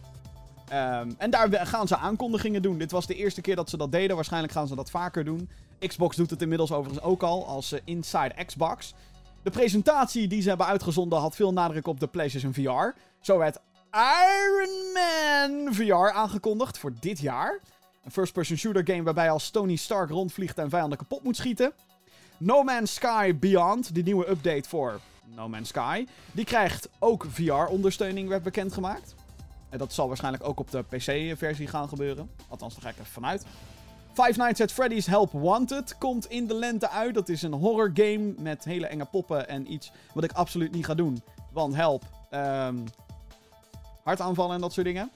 Um, en daar gaan ze aankondigingen doen. Dit was de eerste keer dat ze dat deden. Waarschijnlijk gaan ze dat vaker doen. Xbox doet het inmiddels overigens ook al als uh, Inside Xbox. De presentatie die ze hebben uitgezonden had veel nadruk op de PlayStation VR. Zo werd Iron Man VR aangekondigd voor dit jaar. Een first-person shooter game waarbij als Tony Stark rondvliegt en vijanden kapot moet schieten. No Man's Sky Beyond, die nieuwe update voor No Man's Sky. Die krijgt ook VR-ondersteuning, werd bekendgemaakt. En dat zal waarschijnlijk ook op de PC-versie gaan gebeuren. Althans, daar ga ik even vanuit. Five Nights at Freddy's Help Wanted komt in de lente uit. Dat is een horror game met hele enge poppen en iets wat ik absoluut niet ga doen. Want help, um, hartaanvallen en dat soort dingen.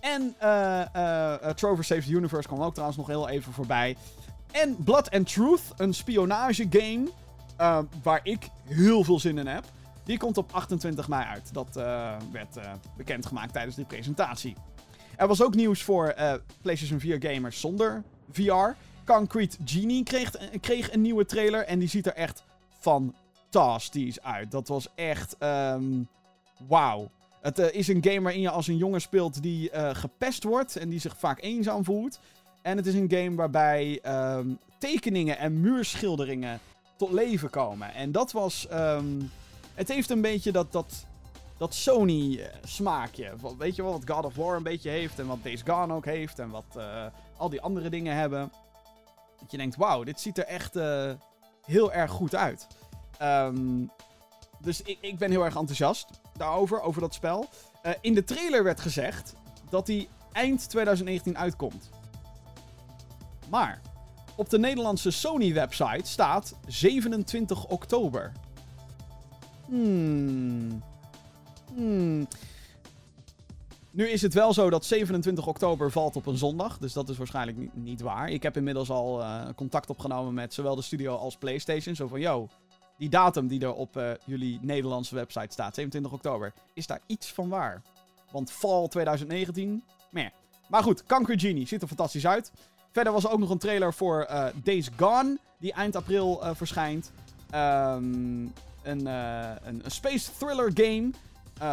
En uh, Trover Saves the Universe kwam ook trouwens nog heel even voorbij. En Blood and Truth, een spionage game. Uh, waar ik heel veel zin in heb. Die komt op 28 mei uit. Dat uh, werd uh, bekendgemaakt tijdens die presentatie. Er was ook nieuws voor uh, PlayStation 4 gamers zonder VR. Concrete Genie kreeg, kreeg, een nieuwe trailer en die ziet er echt fantastisch uit. Dat was echt um, wauw. Het is een game waarin je als een jongen speelt die gepest wordt en die zich vaak eenzaam voelt. En het is een game waarbij um, tekeningen en muurschilderingen tot leven komen. En dat was... Um, het heeft een beetje dat, dat, dat Sony-smaakje. Weet je wel, wat God of War een beetje heeft. En wat Days Gone ook heeft. En wat uh, al die andere dingen hebben. Dat je denkt, wauw, dit ziet er echt uh, heel erg goed uit. Um, dus ik, ik ben heel erg enthousiast daarover, over dat spel. In de trailer werd gezegd dat hij eind 2019 uitkomt. Maar op de Nederlandse Sony-website staat 27 oktober. Hmm. Hmm. Nu is het wel zo dat 27 oktober valt op een zondag. Dus dat is waarschijnlijk niet, waar. Ik heb inmiddels al uh, contact opgenomen met zowel de studio als PlayStation. Zo van, yo, die datum die er op uh, jullie Nederlandse website staat, 27 oktober, is daar iets van waar? Want fall 2019, meh. Maar goed, Concrete Genie ziet er fantastisch uit. Verder was er ook nog een trailer voor uh, Days Gone, die eind april verschijnt. Um, een, uh, een, een, space thriller game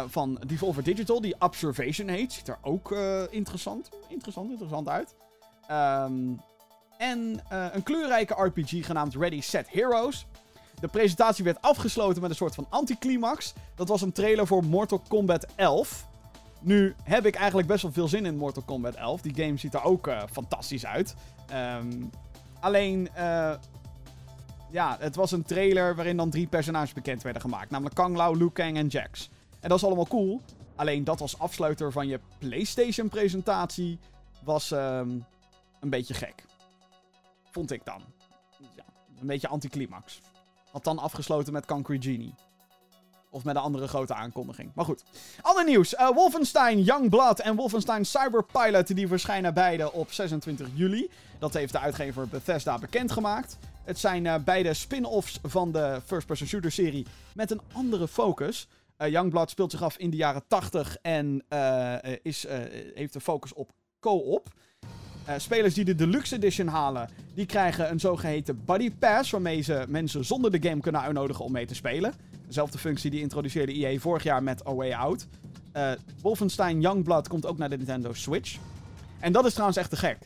van Devolver Digital, die Observation heet. Ziet er ook interessant, interessant, interessant uit. Um, en een kleurrijke RPG genaamd Ready Set Heroes. De presentatie werd afgesloten met een soort van anticlimax. Dat was een trailer voor Mortal Kombat 11. Nu heb ik eigenlijk best wel veel zin in Mortal Kombat 11. Die game ziet er ook fantastisch uit. Um, alleen, ja, het was een trailer waarin dan drie personages bekend werden gemaakt. Namelijk Kang Lao, Liu Kang en Jax. En dat is allemaal cool. Alleen dat als afsluiter van je PlayStation presentatie was um, een beetje gek. Vond ik dan. Ja, een beetje anticlimax. Had dan afgesloten met Concrete Genie. Of met een andere grote aankondiging. Maar goed. Ander nieuws. Uh, Wolfenstein Youngblood en Wolfenstein Cyberpilot. Die verschijnen beide op 26 juli. Dat heeft de uitgever Bethesda bekendgemaakt. Het zijn uh, beide spin-offs van de first-person shooter serie. Met een andere focus. Uh, Youngblood speelt zich af in de jaren 80 en is, heeft de focus op co-op. Spelers die de Deluxe Edition halen, die krijgen een zogeheten Buddy Pass, waarmee ze mensen zonder de game kunnen uitnodigen om mee te spelen. Dezelfde functie die introduceerde EA vorig jaar met A Way Out. Wolfenstein Youngblood komt ook naar de Nintendo Switch. En dat is trouwens echt te gek.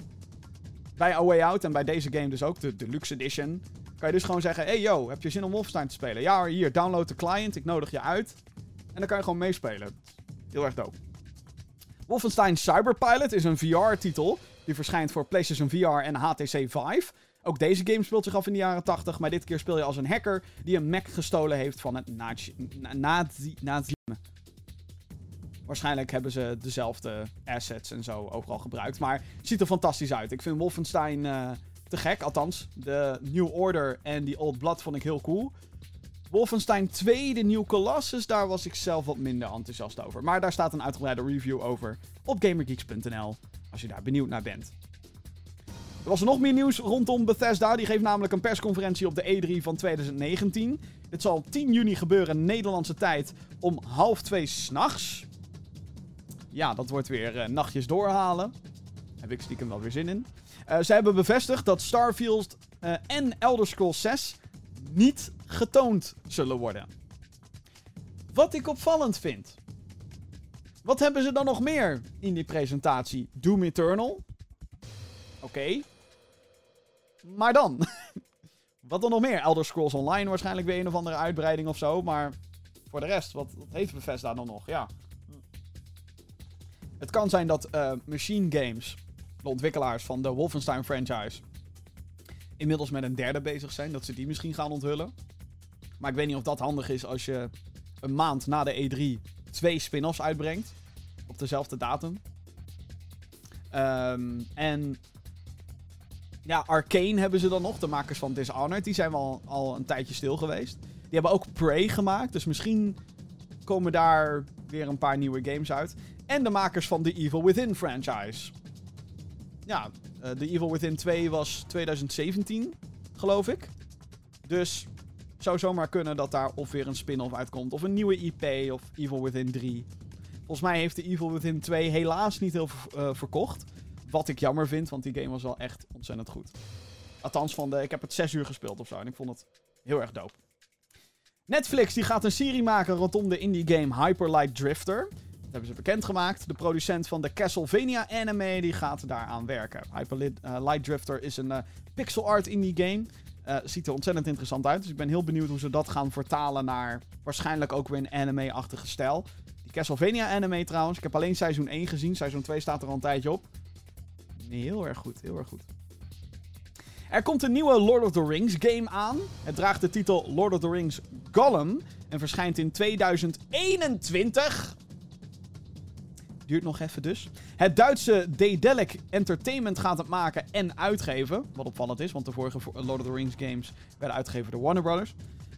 Bij A Way Out en bij deze game dus ook, de Deluxe Edition, kan je dus gewoon zeggen: Hey yo, heb je zin om Wolfenstein te spelen? Ja, hier, download de client, ik nodig je uit. En dan kan je gewoon meespelen. Heel erg dope. Wolfenstein Cyberpilot is een VR-titel die verschijnt voor PlayStation VR en HTC Vive. Ook deze game speelt zich af in de jaren 80, maar dit keer speel je als een hacker die een Mac gestolen heeft van het nazi... nazi, nazi Waarschijnlijk hebben ze dezelfde assets en zo overal gebruikt. Maar het ziet er fantastisch uit. Ik vind Wolfenstein uh, te gek. Althans, de New Order en die Old Blood vond ik heel cool. Wolfenstein 2, de New Colossus, daar was ik zelf wat minder enthousiast over. Maar daar staat een uitgebreide review over op gamergeeks.nl. Als je daar benieuwd naar bent. Er was nog meer nieuws rondom Bethesda. Die geeft namelijk een persconferentie op de E3 van 2019. Dit zal op 10 juni gebeuren, Nederlandse tijd, om half twee s'nachts. Ja, dat wordt weer uh, nachtjes doorhalen. Heb ik stiekem wel weer zin in. Uh, ze hebben bevestigd dat Starfield uh, en Elder Scrolls 6 niet getoond zullen worden. Wat ik opvallend vind. Wat hebben ze dan nog meer in die presentatie? Doom Eternal. Oké. Maar dan. wat dan nog meer? Elder Scrolls Online waarschijnlijk weer een of andere uitbreiding of zo. Maar voor de rest, wat, wat heeft Bethesda dan nog? Ja. Het kan zijn dat uh, Machine Games, de ontwikkelaars van de Wolfenstein franchise, inmiddels met een derde bezig zijn. Dat ze die misschien gaan onthullen. Maar ik weet niet of dat handig is als je een maand na de E3 twee spin-offs uitbrengt. Op dezelfde datum. Um, en ja, Arcane hebben ze dan nog, de makers van Dishonored. Die zijn wel al een tijdje stil geweest. Die hebben ook Prey gemaakt, dus misschien komen daar weer een paar nieuwe games uit. En de makers van de Evil Within franchise. Ja, uh, The Evil Within 2 was 2017, geloof ik. Dus zou zomaar kunnen dat daar of weer een spin-off uitkomt. Of een nieuwe IP of Evil Within 3. Volgens mij heeft de Evil Within 2 helaas niet heel uh, verkocht. Wat ik jammer vind, want die game was wel echt ontzettend goed. Althans, van de, ik heb het 6 uur gespeeld of zo en ik vond het heel erg dope. Netflix die gaat een serie maken rondom de indie game Hyper Light Drifter. Dat hebben ze bekendgemaakt. De producent van de Castlevania anime die gaat daaraan werken. Hyper Light Drifter is een uh, pixel art indie game. Uh, ziet er ontzettend interessant uit. Dus ik ben heel benieuwd hoe ze dat gaan vertalen naar waarschijnlijk ook weer een anime-achtige stijl. Die Castlevania anime trouwens. Ik heb alleen seizoen 1 gezien. Seizoen 2 staat er al een tijdje op. Heel erg goed. Heel erg goed. Er komt een nieuwe Lord of the Rings game aan. Het draagt de titel Lord of the Rings Gollum. En verschijnt in 2021. Duurt nog even dus. Het Duitse Daedalic Entertainment gaat het maken en uitgeven. Wat opvallend is, want de vorige Lord of the Rings games werden uitgegeven door Warner Brothers.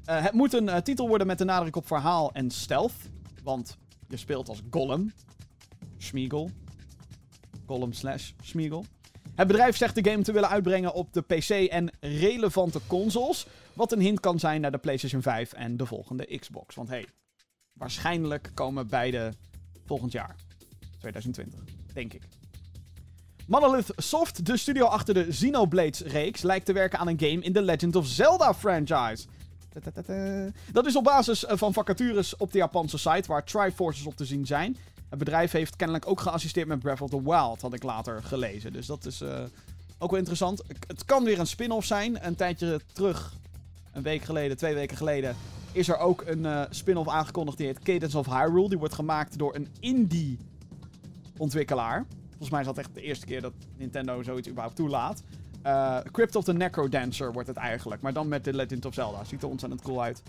Uh, het moet een uh, titel worden met de nadruk op verhaal en stealth. Want je speelt als Gollum. Schmiegel. Gollum slash Schmiegel. Het bedrijf zegt de game te willen uitbrengen op de PC en relevante consoles. Wat een hint kan zijn naar de PlayStation 5 en de volgende Xbox. Want hey, waarschijnlijk komen beide volgend jaar. 2020, denk ik. Monolith Soft, de studio achter de Xenoblades-reeks, lijkt te werken aan een game in de Legend of Zelda franchise. Dat is op basis eh, van vacatures op de Japanse site waar Triforces op te zien zijn. Het bedrijf heeft kennelijk ook geassisteerd met Breath of the Wild, had ik later gelezen. Dus dat is uh, ook wel interessant. Het kan weer een spin-off zijn. Een tijdje terug, een week geleden, twee weken geleden, is er ook een uh, spin-off aangekondigd die heet Cadence of Hyrule. Die wordt gemaakt door een indie ontwikkelaar. Volgens mij is dat echt de eerste keer dat Nintendo zoiets überhaupt toelaat. Uh, Crypt of the Necrodancer wordt het eigenlijk. Maar dan met The Legend of Zelda. Ziet er ontzettend cool uit.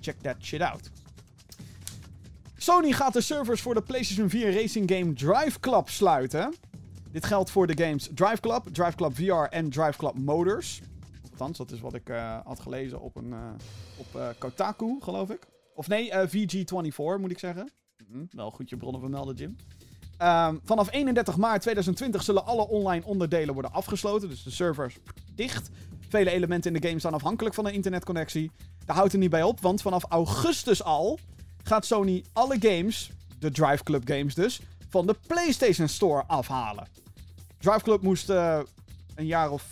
Check that shit out. Sony gaat de servers voor de PlayStation 4 racing game Drive Club sluiten. Dit geldt voor de games Drive Club, Drive Club VR en Drive Club Motors. Althans, dat is wat ik uh, had gelezen op, een, uh, op Kotaku, geloof ik. Of nee, VG24 moet ik zeggen. -hmm. Wel goed je bronnen vermelden, Jim. Um, vanaf 31 maart 2020 zullen alle online onderdelen worden afgesloten. Dus de servers dicht. Vele elementen in de game staan afhankelijk van een internetconnectie. Daar houdt het niet bij op, want vanaf augustus al gaat Sony alle games, de Drive Club games dus, van de PlayStation Store afhalen. Drive Club moest uh, een jaar of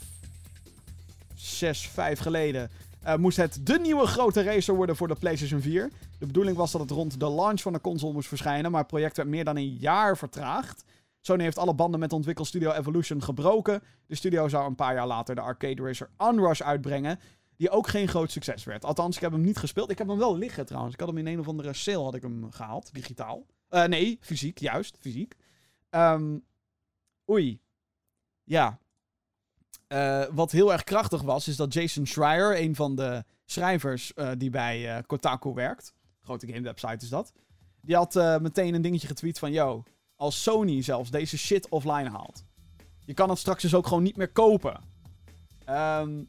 6, 5 geleden. Uh, moest het de nieuwe grote racer worden voor de PlayStation 4. De bedoeling was dat het rond de launch van de console moest verschijnen, maar het project werd meer dan een jaar vertraagd. Sony heeft alle banden met ontwikkelstudio Evolution gebroken. De studio zou een paar jaar later de arcade racer Unrush uitbrengen, die ook geen groot succes werd. Althans, ik heb hem niet gespeeld. Ik heb hem wel liggen trouwens. Ik had hem in een of andere sale had ik hem gehaald, digitaal. Uh, nee, fysiek, juist, fysiek. Um, oei. Ja. Uh, wat heel erg krachtig was, is dat Jason Schreier, een van de schrijvers uh, die bij Kotaku werkt, grote game website is dat, die had meteen een dingetje getweet van, yo, als Sony zelfs deze shit offline haalt, je kan het straks dus ook gewoon niet meer kopen. Um,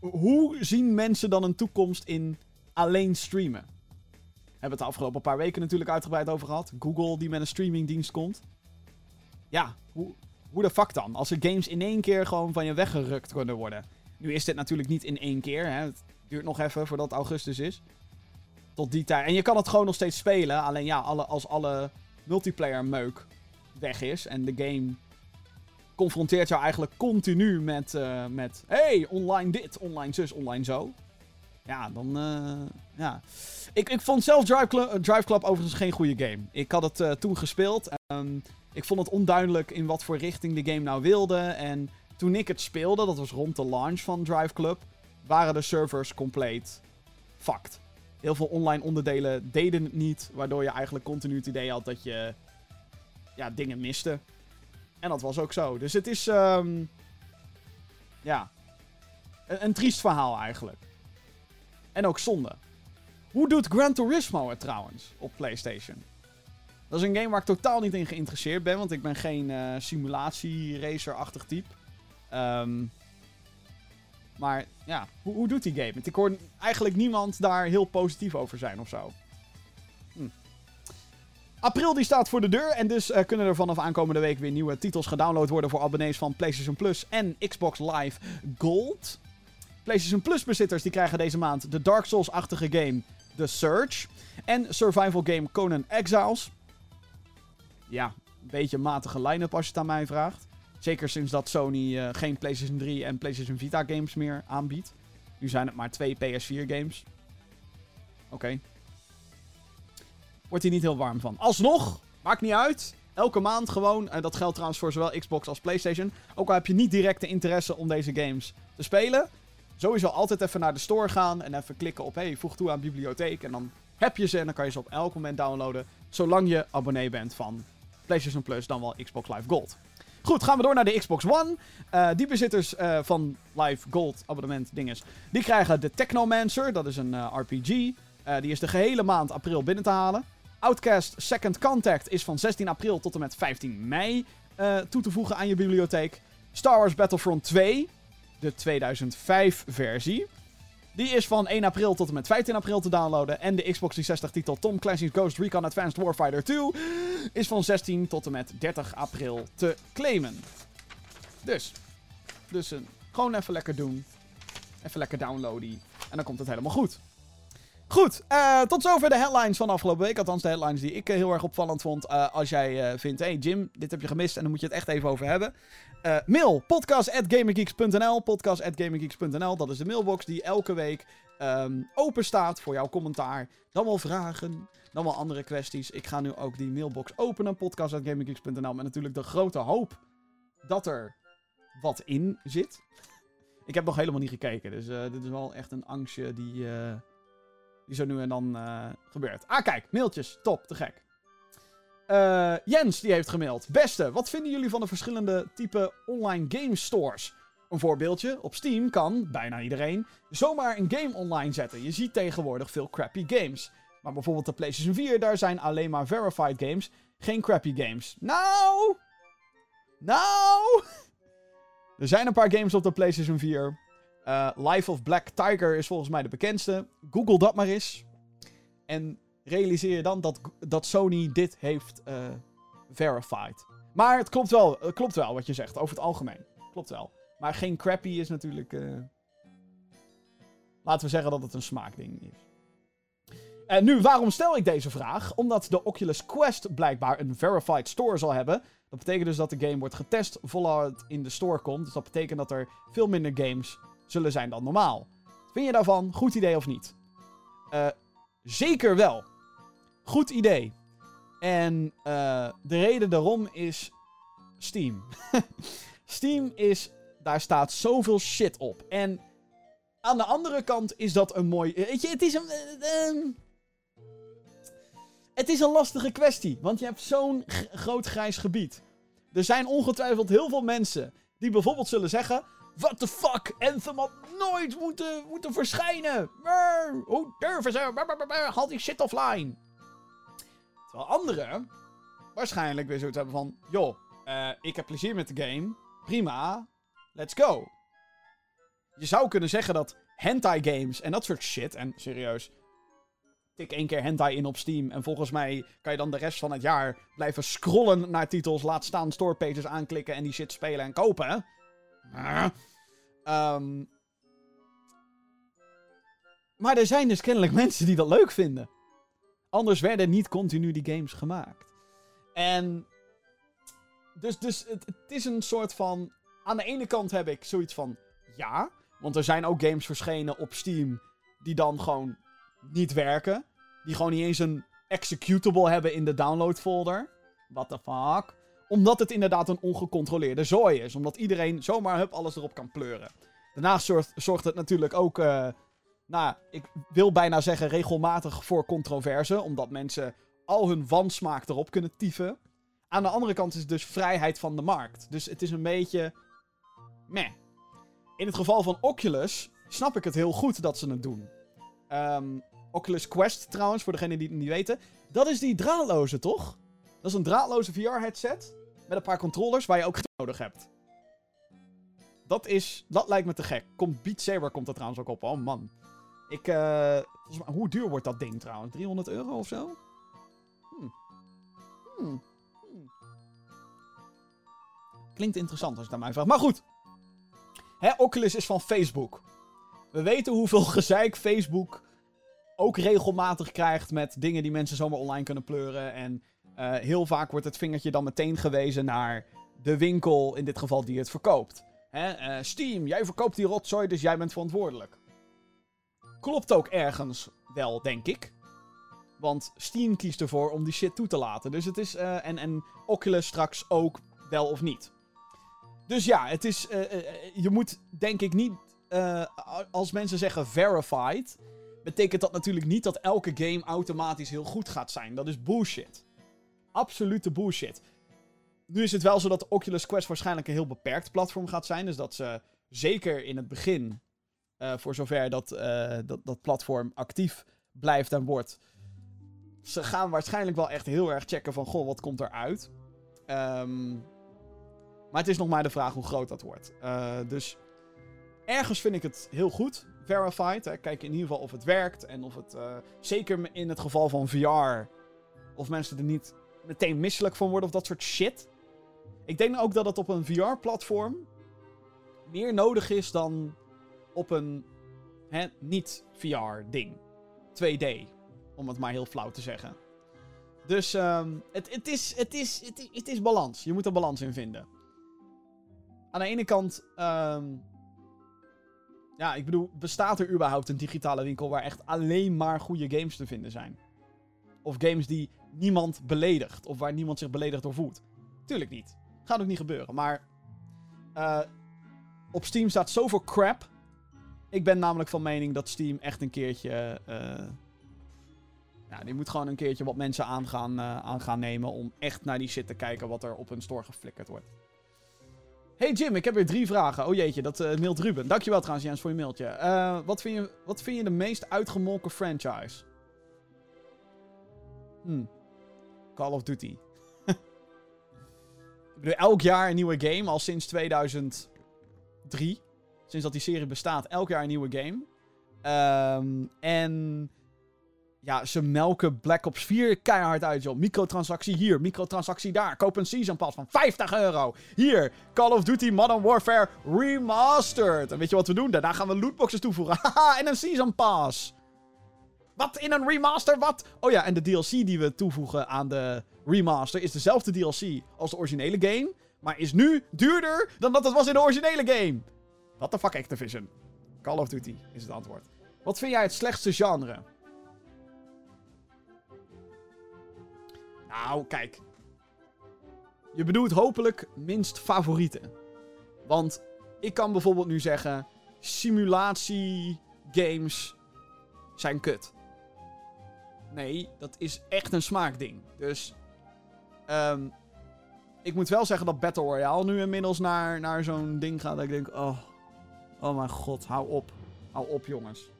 hoe zien mensen dan een toekomst in alleen streamen? We hebben het de afgelopen paar weken natuurlijk uitgebreid over gehad. Google die met een streamingdienst komt. Ja, hoe, hoe de fuck dan? Als er games in één keer gewoon van je weggerukt kunnen worden. Nu is dit natuurlijk niet in één keer. Hè. Het duurt nog even voordat het augustus is. Tot die tijd. En je kan het gewoon nog steeds spelen. Alleen ja, alle, als alle multiplayer meuk weg is. En de game confronteert jou eigenlijk continu met, uh, met... Hey, online dit, online zus, online zo. Ja, dan... Uh, ja. Ik, ik vond zelf Drive Club, Drive overigens geen goede game. Ik had het uh, toen gespeeld. Um, ik vond het onduidelijk in wat voor richting de game nou wilde. En toen ik het speelde, dat was rond de launch van Drive Club... waren de servers compleet fucked. Heel veel online onderdelen deden het niet. Waardoor je eigenlijk continu het idee had dat je... Ja, dingen miste. En dat was ook zo. Dus het is. Um, ja. Een, een, triest verhaal eigenlijk. En ook zonde. Hoe doet Gran Turismo het trouwens op PlayStation? Dat is een game waar ik totaal niet in geïnteresseerd ben. Want ik ben geen uh, simulatie-racer-achtig type. Um, maar ja, hoe, hoe doet die game het? Ik hoor eigenlijk niemand daar heel positief over zijn of zo. Hm. April die staat voor de deur en dus uh, kunnen er vanaf aankomende week weer nieuwe titels gedownload worden voor abonnees van PlayStation Plus en Xbox Live Gold. PlayStation Plus bezitters die krijgen deze maand de Dark Souls-achtige game The Surge en survival game Conan Exiles. Ja, een beetje matige line-up als je het aan mij vraagt. Zeker sinds dat Sony uh, geen PlayStation 3 en PlayStation Vita games meer aanbiedt. Nu zijn het maar twee PS4 games. Oké. Wordt hij niet heel warm van. Alsnog, maakt niet uit. Elke maand gewoon. En dat geldt trouwens voor zowel Xbox als PlayStation. Ook al heb je niet direct de interesse om deze games te spelen. Sowieso altijd even naar de store gaan. En even klikken op hey, voeg toe aan bibliotheek. En dan heb je ze en dan kan je ze op elk moment downloaden. Zolang je abonnee bent van PlayStation Plus, dan wel Xbox Live Gold. Goed, gaan we door naar de Xbox One. Uh, die bezitters uh, van Live Gold abonnement dinges. Die krijgen de Technomancer. Dat is een uh, RPG. die is de gehele maand april binnen te halen. Outcast Second Contact is van 16 april tot en met 15 mei toe te voegen aan je bibliotheek. Star Wars Battlefront 2, de 2005 versie. Die is van 1 april tot en met 15 april te downloaden. En de Xbox 360 titel Tom Clancy's Ghost Recon Advanced Warfighter 2 is van 16 tot en met 30 april te claimen. Dus, dus uh, gewoon even lekker doen. Even lekker downloaden. En dan komt het helemaal goed. Goed, uh, tot zover de headlines van afgelopen week. Althans, de headlines die ik uh, heel erg opvallend vond. Uh, als jij vindt, hey Jim, dit heb je gemist en dan moet je het echt even over hebben. Mail, podcast.gamergeeks.nl, podcast.gamergeeks.nl. Dat is de mailbox die elke week um, open staat voor jouw commentaar. Dan wel vragen, dan wel andere kwesties. Ik ga nu ook die mailbox openen, podcast.gamergeeks.nl. Met natuurlijk de grote hoop dat er wat in zit. Ik heb nog helemaal niet gekeken, dus dit is wel echt een angstje die die zo nu en dan uh, gebeurt. Ah, kijk, mailtjes. Top, te gek. Uh, Jens, die heeft gemaild. Beste, wat vinden jullie van de verschillende type online game stores? Een voorbeeldje, op Steam kan, bijna iedereen, zomaar een game online zetten. Je ziet tegenwoordig veel crappy games. Maar bijvoorbeeld de PlayStation 4, daar zijn alleen maar verified games, geen crappy games. Nou! Nou! Er zijn een paar games op de PlayStation 4 uh, Life of Black Tiger is volgens mij de bekendste. Google dat maar eens. En realiseer je dan dat, dat Sony dit heeft uh, verified. Maar het klopt wel, klopt wel wat je zegt, over het algemeen. Klopt wel. Maar geen crappy is natuurlijk. Uh... Laten we zeggen dat het een smaakding is. En nu, waarom stel ik deze vraag? Omdat de Oculus Quest blijkbaar een verified store zal hebben. Dat betekent dus dat de game wordt getest voluit in de store komt. Dus dat betekent dat er veel minder games zullen zijn dan normaal. Vind je daarvan? Goed idee of niet? Uh, zeker wel. Goed idee. En uh, de reden daarom is Steam. Steam is. Daar staat zoveel shit op. En aan de andere kant is dat een mooi. Weet je, het is een. Uh, het is een lastige kwestie. Want je hebt zo'n groot grijs gebied. Er zijn ongetwijfeld heel veel mensen die bijvoorbeeld zullen zeggen: What the fuck? Anthem had nooit moeten, moeten verschijnen. Hoe durven ze? Die shit offline. Terwijl anderen waarschijnlijk weer zoiets hebben van... Joh, uh, ik heb plezier met de game. Prima. Let's go. Je zou kunnen zeggen dat hentai games en dat soort shit... En serieus, tik één keer hentai in op Steam. En volgens mij kan je dan de rest van het jaar blijven scrollen naar titels. Laat staan storepages aanklikken en die shit spelen en kopen. Um, maar er zijn dus kennelijk mensen die dat leuk vinden. Anders werden niet continu die games gemaakt. En. Dus, dus het, het is een soort van. Aan de ene kant heb ik zoiets van. Ja. Want er zijn ook games verschenen op Steam. die dan gewoon niet werken. Die gewoon niet eens een executable hebben in de download folder. What the fuck? Omdat het inderdaad een ongecontroleerde zooi is. Omdat iedereen zomaar hup, alles erop kan pleuren. Daarnaast zorgt, zorgt het natuurlijk ook, uh, nou, ik wil bijna zeggen regelmatig voor controverse. Omdat mensen al hun wansmaak erop kunnen tyfen. Aan de andere kant is het dus vrijheid van de markt. Dus het is een beetje. Meh. In het geval van Oculus snap ik het heel goed dat ze het doen. Um, Oculus Quest trouwens, voor degenen die het niet weten. Dat is die draadloze, toch? Dat is een draadloze VR-headset. Met een paar controllers waar je ook nodig hebt. Dat is... Dat lijkt me te gek. Komt Beat Saber komt er trouwens ook op. Oh man. Ik... Uh, hoe duur wordt dat ding trouwens? 300 euro of zo? Hmm. Klinkt interessant als je naar mij vraagt. Maar goed. Hè, Oculus is van Facebook. We weten hoeveel gezeik Facebook ook regelmatig krijgt met dingen die mensen zomaar online kunnen pleuren. En uh, heel vaak wordt het vingertje dan meteen gewezen naar de winkel, in dit geval die het verkoopt. Hè? Uh, Steam, jij verkoopt die rotzooi, dus jij bent verantwoordelijk. Klopt ook ergens wel, denk ik. Want Steam kiest ervoor om die shit toe te laten. Dus het is. Uh, en, en Oculus straks ook wel of niet. Dus ja, het is. je moet denk ik niet. als mensen zeggen verified. Betekent dat natuurlijk niet dat elke game automatisch heel goed gaat zijn. Dat is bullshit absolute bullshit. Nu is het wel zo dat de Oculus Quest waarschijnlijk een heel beperkt platform gaat zijn. Dus dat ze zeker in het begin, uh, voor zover dat, uh, dat dat platform actief blijft en wordt. Ze gaan waarschijnlijk wel echt heel erg checken van, goh, wat komt eruit? Um, maar het is nog maar de vraag hoe groot dat wordt. Uh, dus ergens vind ik het heel goed, verified. Hè. Kijk in ieder geval of het werkt en of het, zeker in het geval van VR, of mensen er niet meteen misselijk van worden of dat soort shit. Ik denk ook dat het op een VR-platform meer nodig is dan op een niet-VR-ding. 2D. Om het maar heel flauw te zeggen. Dus ehm, het, het, is, het, is, het, is balans. Je moet er balans in vinden. Aan de ene kant. ehm, ja, ik bedoel, bestaat er überhaupt een digitale winkel waar echt alleen maar goede games te vinden zijn? Of games die niemand beledigt, of waar niemand zich beledigd door voelt? Tuurlijk niet. Gaat ook niet gebeuren. Maar eh, op Steam staat zoveel crap. Ik ben namelijk van mening dat Steam echt een keertje. ja, die moet gewoon een keertje wat mensen aan gaan, eh, aan gaan nemen. Om echt naar die shit te kijken wat er op hun store geflikkerd wordt. Hey Jim, ik heb weer drie vragen. Oh jeetje, dat eh, mailt Ruben. Dankjewel trouwens Jens voor je mailtje. Wat, vind je, wat vind je de meest uitgemolken franchise? Hm. Call of Duty. ik bedoel, elk jaar een nieuwe game, al sinds 2003. Sinds dat die serie bestaat, elk jaar een nieuwe game. Ehm, en ja, ze melken Black Ops 4 keihard uit, joh. Microtransactie hier, microtransactie daar. Koop een season pass van 50 euro. Hier, Call of Duty Modern Warfare Remastered. En weet je wat we doen? Daarna gaan we lootboxes toevoegen. Haha, en een season pass. Wat in een remaster? Wat? Oh ja, en de DLC die we toevoegen aan de remaster is dezelfde DLC als de originele game. Maar is nu duurder dan dat het was in de originele game. What the fuck Activision? Call of Duty is het antwoord. Wat vind jij het slechtste genre? Nou, kijk. Je bedoelt hopelijk minst favorieten. Want ik kan bijvoorbeeld nu zeggen: simulatie-games zijn kut. Nee, dat is echt een smaakding. Dus. ehm, ik moet wel zeggen dat Battle Royale nu inmiddels naar, naar zo'n ding gaat. Dat ik denk: oh. Oh mijn god, hou op. Hou op, jongens.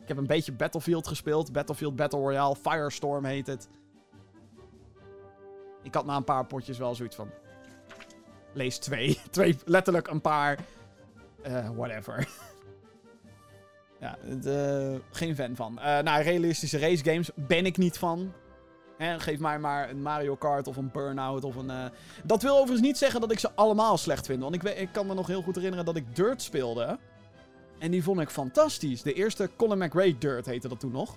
Ik heb een beetje Battlefield gespeeld. Battlefield Battle Royale. Firestorm heet het. Ik had na een paar potjes wel zoiets van. Lees twee. twee letterlijk een paar. eh, whatever. ja, eh, geen fan van. Eh nou, realistische race games ben ik niet van. Geef mij maar een Mario Kart of een Burnout of een... Dat wil overigens niet zeggen dat ik ze allemaal slecht vind. Want ik, ik kan me nog heel goed herinneren dat ik Dirt speelde. En die vond ik fantastisch. De eerste Colin McRae Dirt heette dat toen nog.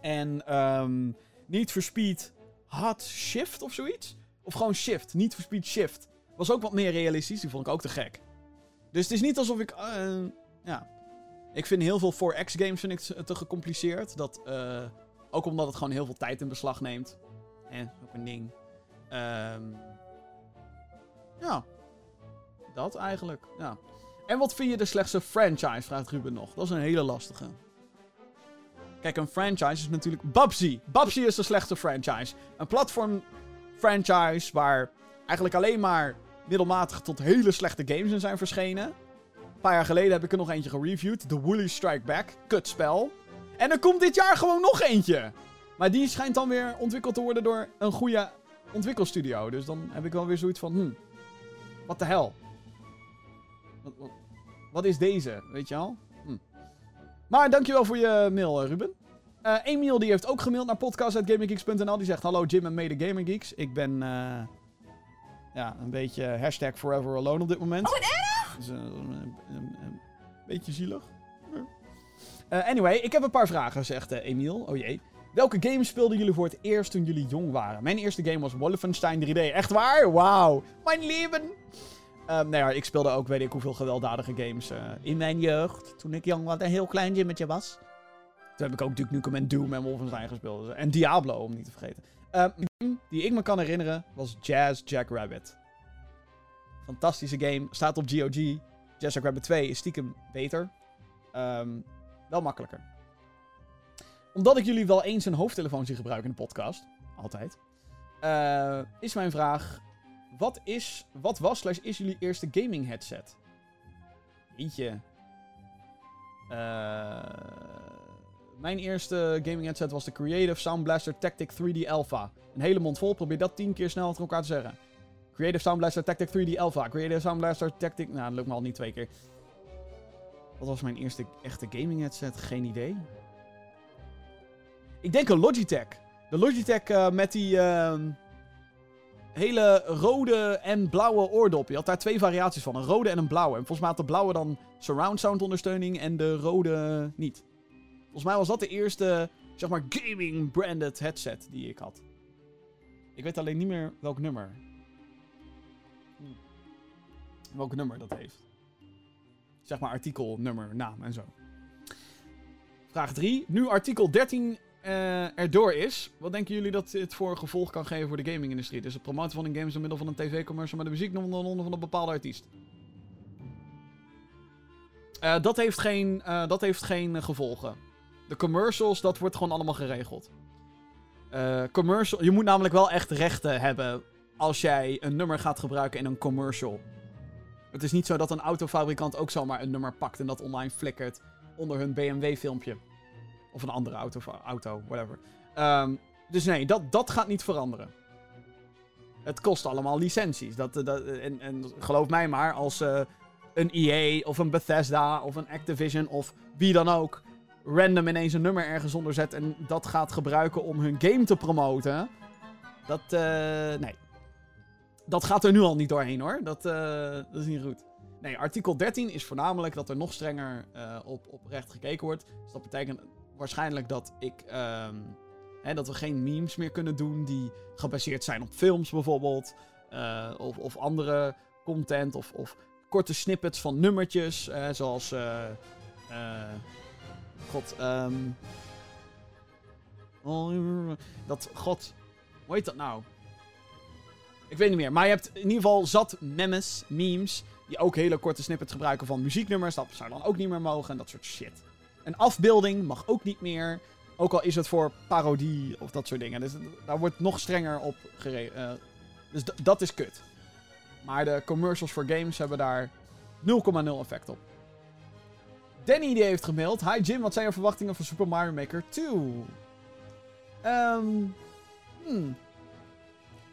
En ehm Need for Speed Hot Shift of zoiets. Of gewoon Shift. Niet for Speed Shift. Was ook wat meer realistisch. Die vond ik ook te gek. Dus het is niet alsof ik... eh, ja. Ik vind heel veel 4X games vind ik te- gecompliceerd. Dat, eh, ook omdat het gewoon heel veel tijd in beslag neemt. En ook een ding. Ehm, ja. Dat eigenlijk. Ja. En wat vind je de slechtste franchise? Vraagt Ruben nog. Dat is een hele lastige. Kijk, een franchise is natuurlijk Babsy. Babsy is de slechtste franchise. Een platform franchise waar eigenlijk alleen maar middelmatige tot hele slechte games in zijn verschenen. Een paar jaar geleden heb ik er nog eentje gereviewd. The Woolly Strike Back. Kutspel. En er komt dit jaar gewoon nog eentje. Maar die schijnt dan weer ontwikkeld te worden door een goede ontwikkelstudio. Dus dan heb ik wel weer zoiets van, hm, wat de hel? Wat, wat, wat is deze, weet je al? Hm. Maar dankjewel voor je mail, eh, Ruben. Eh Emiel die heeft ook gemaild naar podcast.gaminggeeks.nl. Die zegt, hallo Jim en mede Gaming Geeks. Ik ben eh, ja, een beetje hashtag forever alone op dit moment. Oh, wat erg! Dus, een, een- een beetje zielig. Anyway, ik heb een paar vragen, zegt Emiel. Oh jee. Welke game speelden jullie voor het eerst toen jullie jong waren? Mijn eerste game was Wolfenstein 3D. Echt waar? Wauw. Mijn leven. Ehm nou ja, ik speelde ook weet ik hoeveel gewelddadige games eh, in mijn jeugd. Toen ik jong was, een heel klein Jimmetje was. Toen heb ik ook Duke Nukem en Doom en Wolfenstein gespeeld. En Diablo, om niet te vergeten. Game die ik me kan herinneren was Jazz Jackrabbit. Fantastische game. Staat op GOG. Jazz Jackrabbit 2 is stiekem beter. Ehm, wel makkelijker. Omdat ik jullie wel eens een hoofdtelefoon zie gebruiken in de podcast. Altijd. eh, is mijn vraag... Wat is, wat was, slash is jullie eerste gaming headset? Jeetje. Eh, mijn eerste gaming headset was de Creative Sound Blaster Tactic 3D Alpha. Een hele mond vol, probeer dat tien keer snel achter elkaar te zeggen. Creative Sound Blaster Tactic 3D Alpha. Creative Sound Blaster Tactic... Nou, dat lukt me al niet twee keer. Wat was mijn eerste echte gaming headset? Geen idee. Ik denk een Logitech. De Logitech eh, met die ehm, hele rode en blauwe oordop. Je had daar twee variaties van. Een rode en een blauwe. En volgens mij had de blauwe dan surround sound ondersteuning en de rode niet. Volgens mij was dat de eerste, zeg maar, gaming-branded headset die ik had. Ik weet alleen niet meer welk nummer. Welk nummer dat heeft. Zeg maar artikel, nummer, naam en zo. Vraag 3. Nu artikel 13 uh, erdoor is, wat denken jullie dat dit voor gevolg kan geven voor de gaming-industrie? Dus het promoten van een game door middel van een tv-commercial met de muziek onder van een bepaalde artiest. Uh, dat heeft geen, uh, dat heeft geen gevolgen. De commercials, dat wordt gewoon allemaal geregeld. commercial, je moet namelijk wel echt rechten hebben als jij een nummer gaat gebruiken in een commercial. Het is niet zo dat een autofabrikant ook zomaar een nummer pakt en dat online flikkert onder hun BMW-filmpje. Of een andere auto, auto whatever. Um, dus nee, dat, dat gaat niet veranderen. Het kost allemaal licenties. Dat, dat, en, en geloof mij maar, als uh, een EA of een Bethesda of een Activision of wie dan ook random ineens een nummer ergens onder zet en dat gaat gebruiken om hun game te promoten. Dat, nee. Dat gaat er nu al niet doorheen hoor. Dat, dat is niet goed. Nee, artikel 13 is voornamelijk dat er nog strenger op, op recht gekeken wordt. Dus dat betekent waarschijnlijk dat ik. Um, hè, dat we geen memes meer kunnen doen die gebaseerd zijn op films bijvoorbeeld. Uh, of, of andere content. Of, of korte snippets van nummertjes. Zoals. Uh, God. Um, dat. God. Hoe heet dat nou? Ik weet niet meer. Maar je hebt in ieder geval zat memes, memes. Die ook hele korte snippets gebruiken van muzieknummers. Dat zou dan ook niet meer mogen. En dat soort shit. Een afbeelding mag ook niet meer. Ook al is het voor parodie of dat soort dingen. Dus daar wordt nog strenger op geregeld. Uh, dus dat is kut. Maar de commercials voor games hebben daar 0,0 effect op. Danny die heeft gemaild. Hi Jim, wat zijn jouw verwachtingen voor Super Mario Maker 2? Um, ehm, hmm.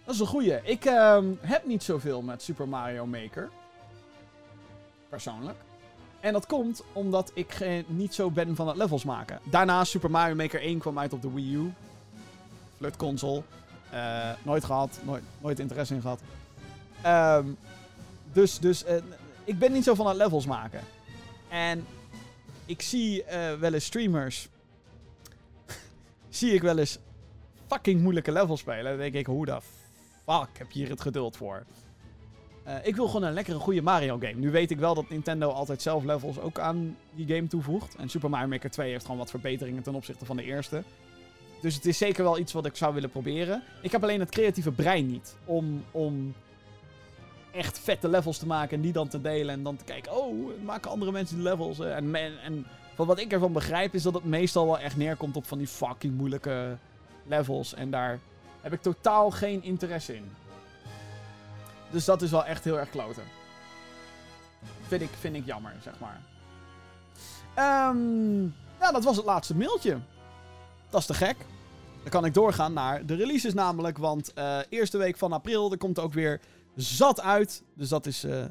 Dat is een goeie. Ik um, heb niet zoveel met Super Mario Maker. Persoonlijk. En dat komt omdat ik niet zo ben van het levels maken. Daarna Super Mario Maker 1 kwam uit op de Wii U. Flut console. Uh, nooit gehad. Nooit, nooit interesse in gehad. Um, dus dus uh, ik ben niet zo van het levels maken. En ik zie uh, wel eens streamers. zie ik wel eens fucking moeilijke levels spelen. Dan denk ik, hoe de fuck heb je hier het geduld voor? Uh, ik wil gewoon een lekkere, goede Mario game. Nu weet ik wel dat Nintendo altijd zelf levels ook aan die game toevoegt. En Super Mario Maker 2 heeft gewoon wat verbeteringen ten opzichte van de eerste. Dus het is zeker wel iets wat ik zou willen proberen. Ik heb alleen het creatieve brein niet om, om echt vette levels te maken en die dan te delen. En dan te kijken, oh, maken andere mensen die levels. Eh, en, en, en van wat ik ervan begrijp is dat het meestal wel echt neerkomt op van die fucking moeilijke levels. En daar heb ik totaal geen interesse in. Dus dat is wel echt heel erg kloten. Vind ik, vind ik jammer, zeg maar. Um, ja, dat was het laatste mailtje. Dat is te gek. Dan kan ik doorgaan naar de releases namelijk. Want uh, eerste week van april, er komt ook weer zat uit. Dus dat is uh,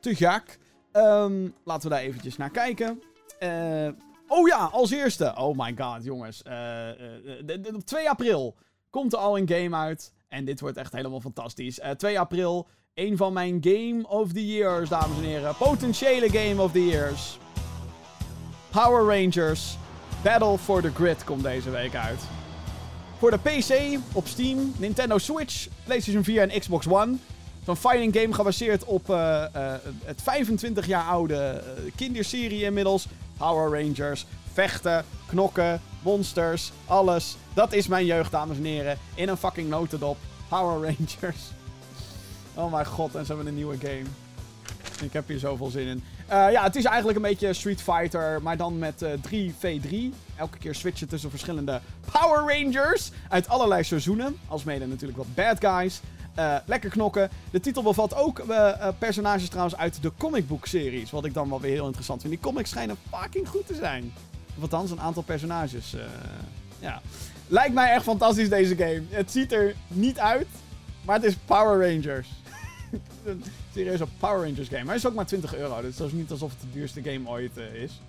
te gek. Um, laten we daar eventjes naar kijken. Uh, oh ja, als eerste. Oh my god, jongens. op 2 april komt er al een game uit. En dit wordt echt helemaal fantastisch. Uh, eh, 2 april, een van mijn Game of the Years, dames en heren. Potentiële Game of the Years. Power Rangers Battle for the Grid komt deze week uit. Voor de PC, op Steam, Nintendo Switch, PlayStation 4 en Xbox One. Zo'n fighting game gebaseerd op uh, uh, het 25 jaar oude kinderserie inmiddels. Power Rangers, vechten, knokken, monsters, alles. Dat is mijn jeugd, dames en heren. In een fucking notendop. Power Rangers. Oh mijn god, en ze hebben een nieuwe game. Ik heb hier zoveel zin in. Uh, ja, het is eigenlijk een beetje Street Fighter, maar dan met uh, eh, 3v3. Elke keer switchen tussen verschillende Power Rangers uit allerlei seizoenen. Alsmede natuurlijk wat bad guys. Uh, lekker knokken. De titel bevat ook personages trouwens uit de comicbook series. Wat ik dan wel weer heel interessant vind. Die comics schijnen fucking goed te zijn. Of althans, een aantal personages. ja. Lijkt mij echt fantastisch deze game. Het ziet er niet uit, maar het is Power Rangers. een serieuze Power Rangers game. Maar het is ook maar 20 euro, dus het is niet alsof het de duurste game ooit uh, is.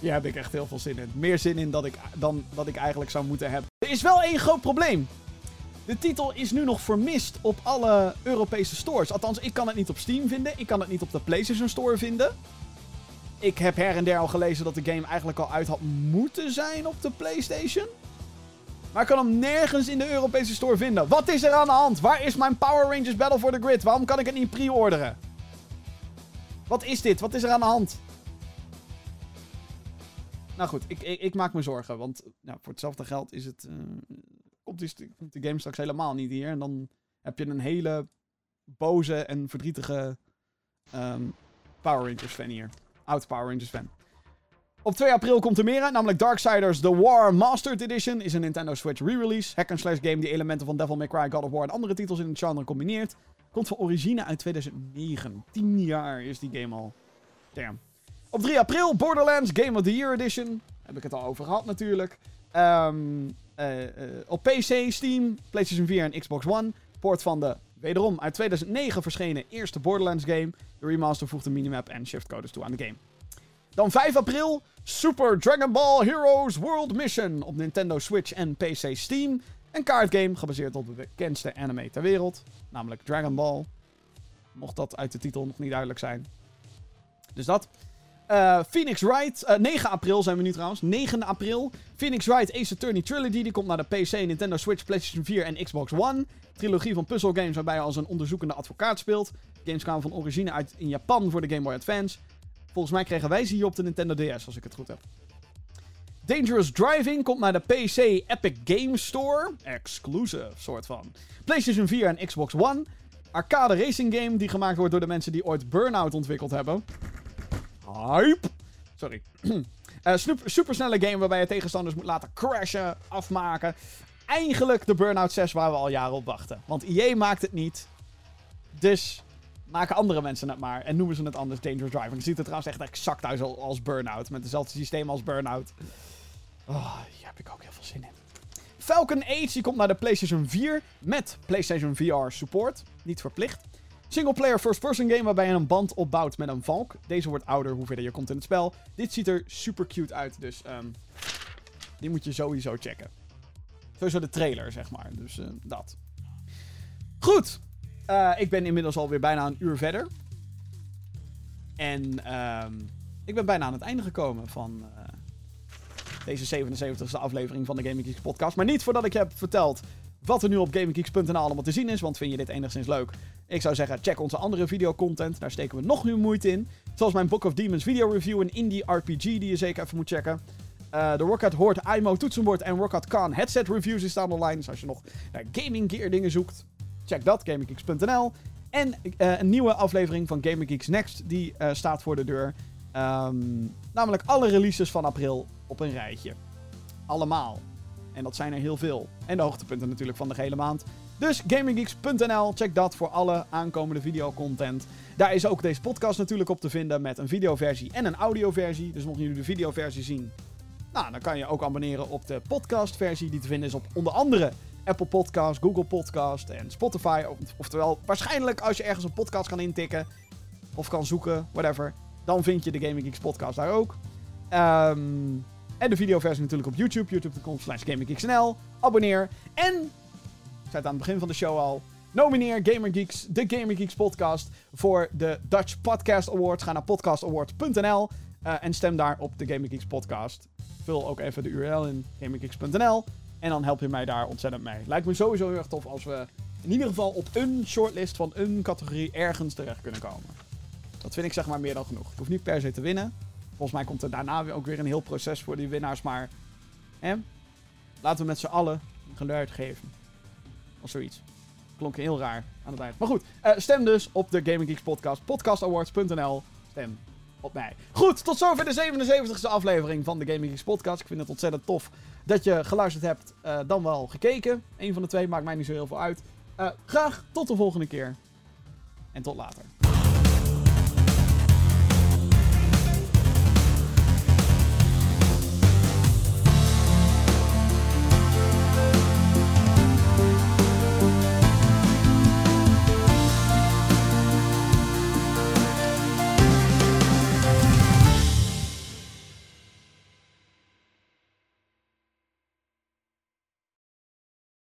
Hier heb ik echt heel veel zin in. Meer zin in dat ik, dan dat ik eigenlijk zou moeten hebben. Er is wel één groot probleem. De titel is nu nog vermist op alle Europese stores. Althans, ik kan het niet op Steam vinden. Ik kan het niet op de PlayStation Store vinden. Ik heb her en der al gelezen dat de game eigenlijk al uit had moeten zijn op de PlayStation. Maar ik kan hem nergens in de Europese store vinden. Wat is er aan de hand? Waar is mijn Power Rangers Battle for the Grid? Waarom kan ik het niet pre-orderen? Wat is dit? Wat is er aan de hand? Nou goed, ik, ik, ik maak me zorgen. Want nou, voor hetzelfde geld is het, uh, komt, de game straks helemaal niet hier. En dan heb je een hele boze en verdrietige um, Power Rangers fan hier. Oud Power Rangers fan. Op 2 april komt er meer namelijk Darksiders The War Mastered Edition is een Nintendo Switch re-release. Hack-and-slash game die elementen van Devil May Cry, God of War en andere titels in het genre combineert. Komt van origine uit 2009. 10 jaar is die game al. Damn. Op 3 april Borderlands Game of the Year Edition. Heb ik het al over gehad natuurlijk. Um, uh, uh, op PC, Steam, PlayStation 4 en Xbox One. Port van de wederom uit 2009 verschenen eerste Borderlands game. De remaster voegt een minimap en shiftcodes toe aan de game. Dan 5 april Super Dragon Ball Heroes World Mission op Nintendo Switch en PC Steam. Een kaartgame gebaseerd op de bekendste anime ter wereld, namelijk Dragon Ball. Mocht dat uit de titel nog niet duidelijk zijn. Dus dat. Uh, Phoenix Wright, uh, 9 april zijn we nu trouwens. 9 april. Phoenix Wright Ace Attorney Trilogy. Die komt naar de PC, Nintendo Switch, PlayStation 4 en Xbox One. Trilogie van puzzle games waarbij je als een onderzoekende advocaat speelt. Games kwamen van origine uit in Japan voor de Game Boy Advance. Volgens mij kregen wij ze hier op de Nintendo DS, als ik het goed heb. Dangerous Driving komt naar de PC Epic Game Store. Exclusive, soort van. PlayStation 4 en Xbox One. Arcade racing game die gemaakt wordt door de mensen die ooit Burnout ontwikkeld hebben. Hype. Sorry. uh, supersnelle game waarbij je tegenstanders moet laten crashen, afmaken. Eigenlijk de Burnout 6 waar we al jaren op wachten. Want EA maakt het niet. Dus maken andere mensen het maar. En noemen ze het anders Dangerous Driving. Het ziet er trouwens echt exact uit als Burnout. Met hetzelfde systeem als Burnout. Oh, hier heb ik ook heel veel zin in. Falcon Age die komt naar de PlayStation 4 met PlayStation VR support. Niet verplicht. Singleplayer first-person game waarbij je een band opbouwt met een valk. Deze wordt ouder hoe verder je komt in het spel. Dit ziet er super cute uit, dus um, die moet je sowieso checken. Sowieso de trailer, zeg maar. Dus uh, dat. Goed. Uh, ik ben inmiddels alweer bijna een uur verder. En um, ik ben bijna aan het einde gekomen van uh, deze 77e aflevering van de Gaming podcast. Maar niet voordat ik heb verteld wat er nu op GamingGeeks.nl allemaal te zien is. Want vind je dit enigszins leuk? Ik zou zeggen, check onze andere videocontent. Daar steken we nog meer moeite in. Zoals mijn Book of Demons video review en indie RPG die je zeker even moet checken. Uh, de Rockout Horde IMO toetsenbord en Rockout Khan headset reviews staan online. Dus als je nog naar gaming gear dingen zoekt, check dat, gaminggeeks.nl. En uh, een nieuwe aflevering van Gaming Geeks Next, die uh, staat voor de deur. Um, namelijk alle releases van april op een rijtje. Allemaal. En dat zijn er heel veel. En de hoogtepunten natuurlijk van de hele maand. Dus gaminggeeks.nl, check dat voor alle aankomende videocontent. Daar is ook deze podcast natuurlijk op te vinden met een videoversie en een audioversie. Dus mocht jullie de videoversie zien, nou, dan kan je ook abonneren op de podcastversie die te vinden is op onder andere Apple Podcast, Google Podcast en Spotify. Oftewel, waarschijnlijk als je ergens een podcast kan intikken of kan zoeken, whatever, dan vind je de Gaming Geeks podcast daar ook. Um, en de videoversie natuurlijk op YouTube, youtube.com slash. Abonneer en, ik zei het aan het begin van de show al, nomineer Gamer Geeks, de Gamer Geeks podcast voor de Dutch Podcast Awards. Ga naar podcastawards.nl uh, en stem daar op de Gamer Geeks podcast. Vul ook even de URL in gamergeeks.nl en dan help je mij daar ontzettend mee. Lijkt me sowieso heel erg tof als we in ieder geval op een shortlist van een categorie ergens terecht kunnen komen. Dat vind ik zeg maar meer dan genoeg. Ik hoef niet per se te winnen. Volgens mij komt er daarna ook weer een heel proces voor die winnaars. Maar hè, laten we met z'n allen een geluid geven. Of zoiets. Klonk heel raar aan het eind. Maar goed, uh, stem dus op de Gaming Geeks podcast. Podcastawards.nl. Stem op mij. Goed, tot zover de 77ste aflevering van de Gaming Geeks podcast. Ik vind het ontzettend tof dat je geluisterd hebt, uh, dan wel gekeken. Eén van de twee maakt mij niet zo heel veel uit. Uh, graag tot de volgende keer. En tot later.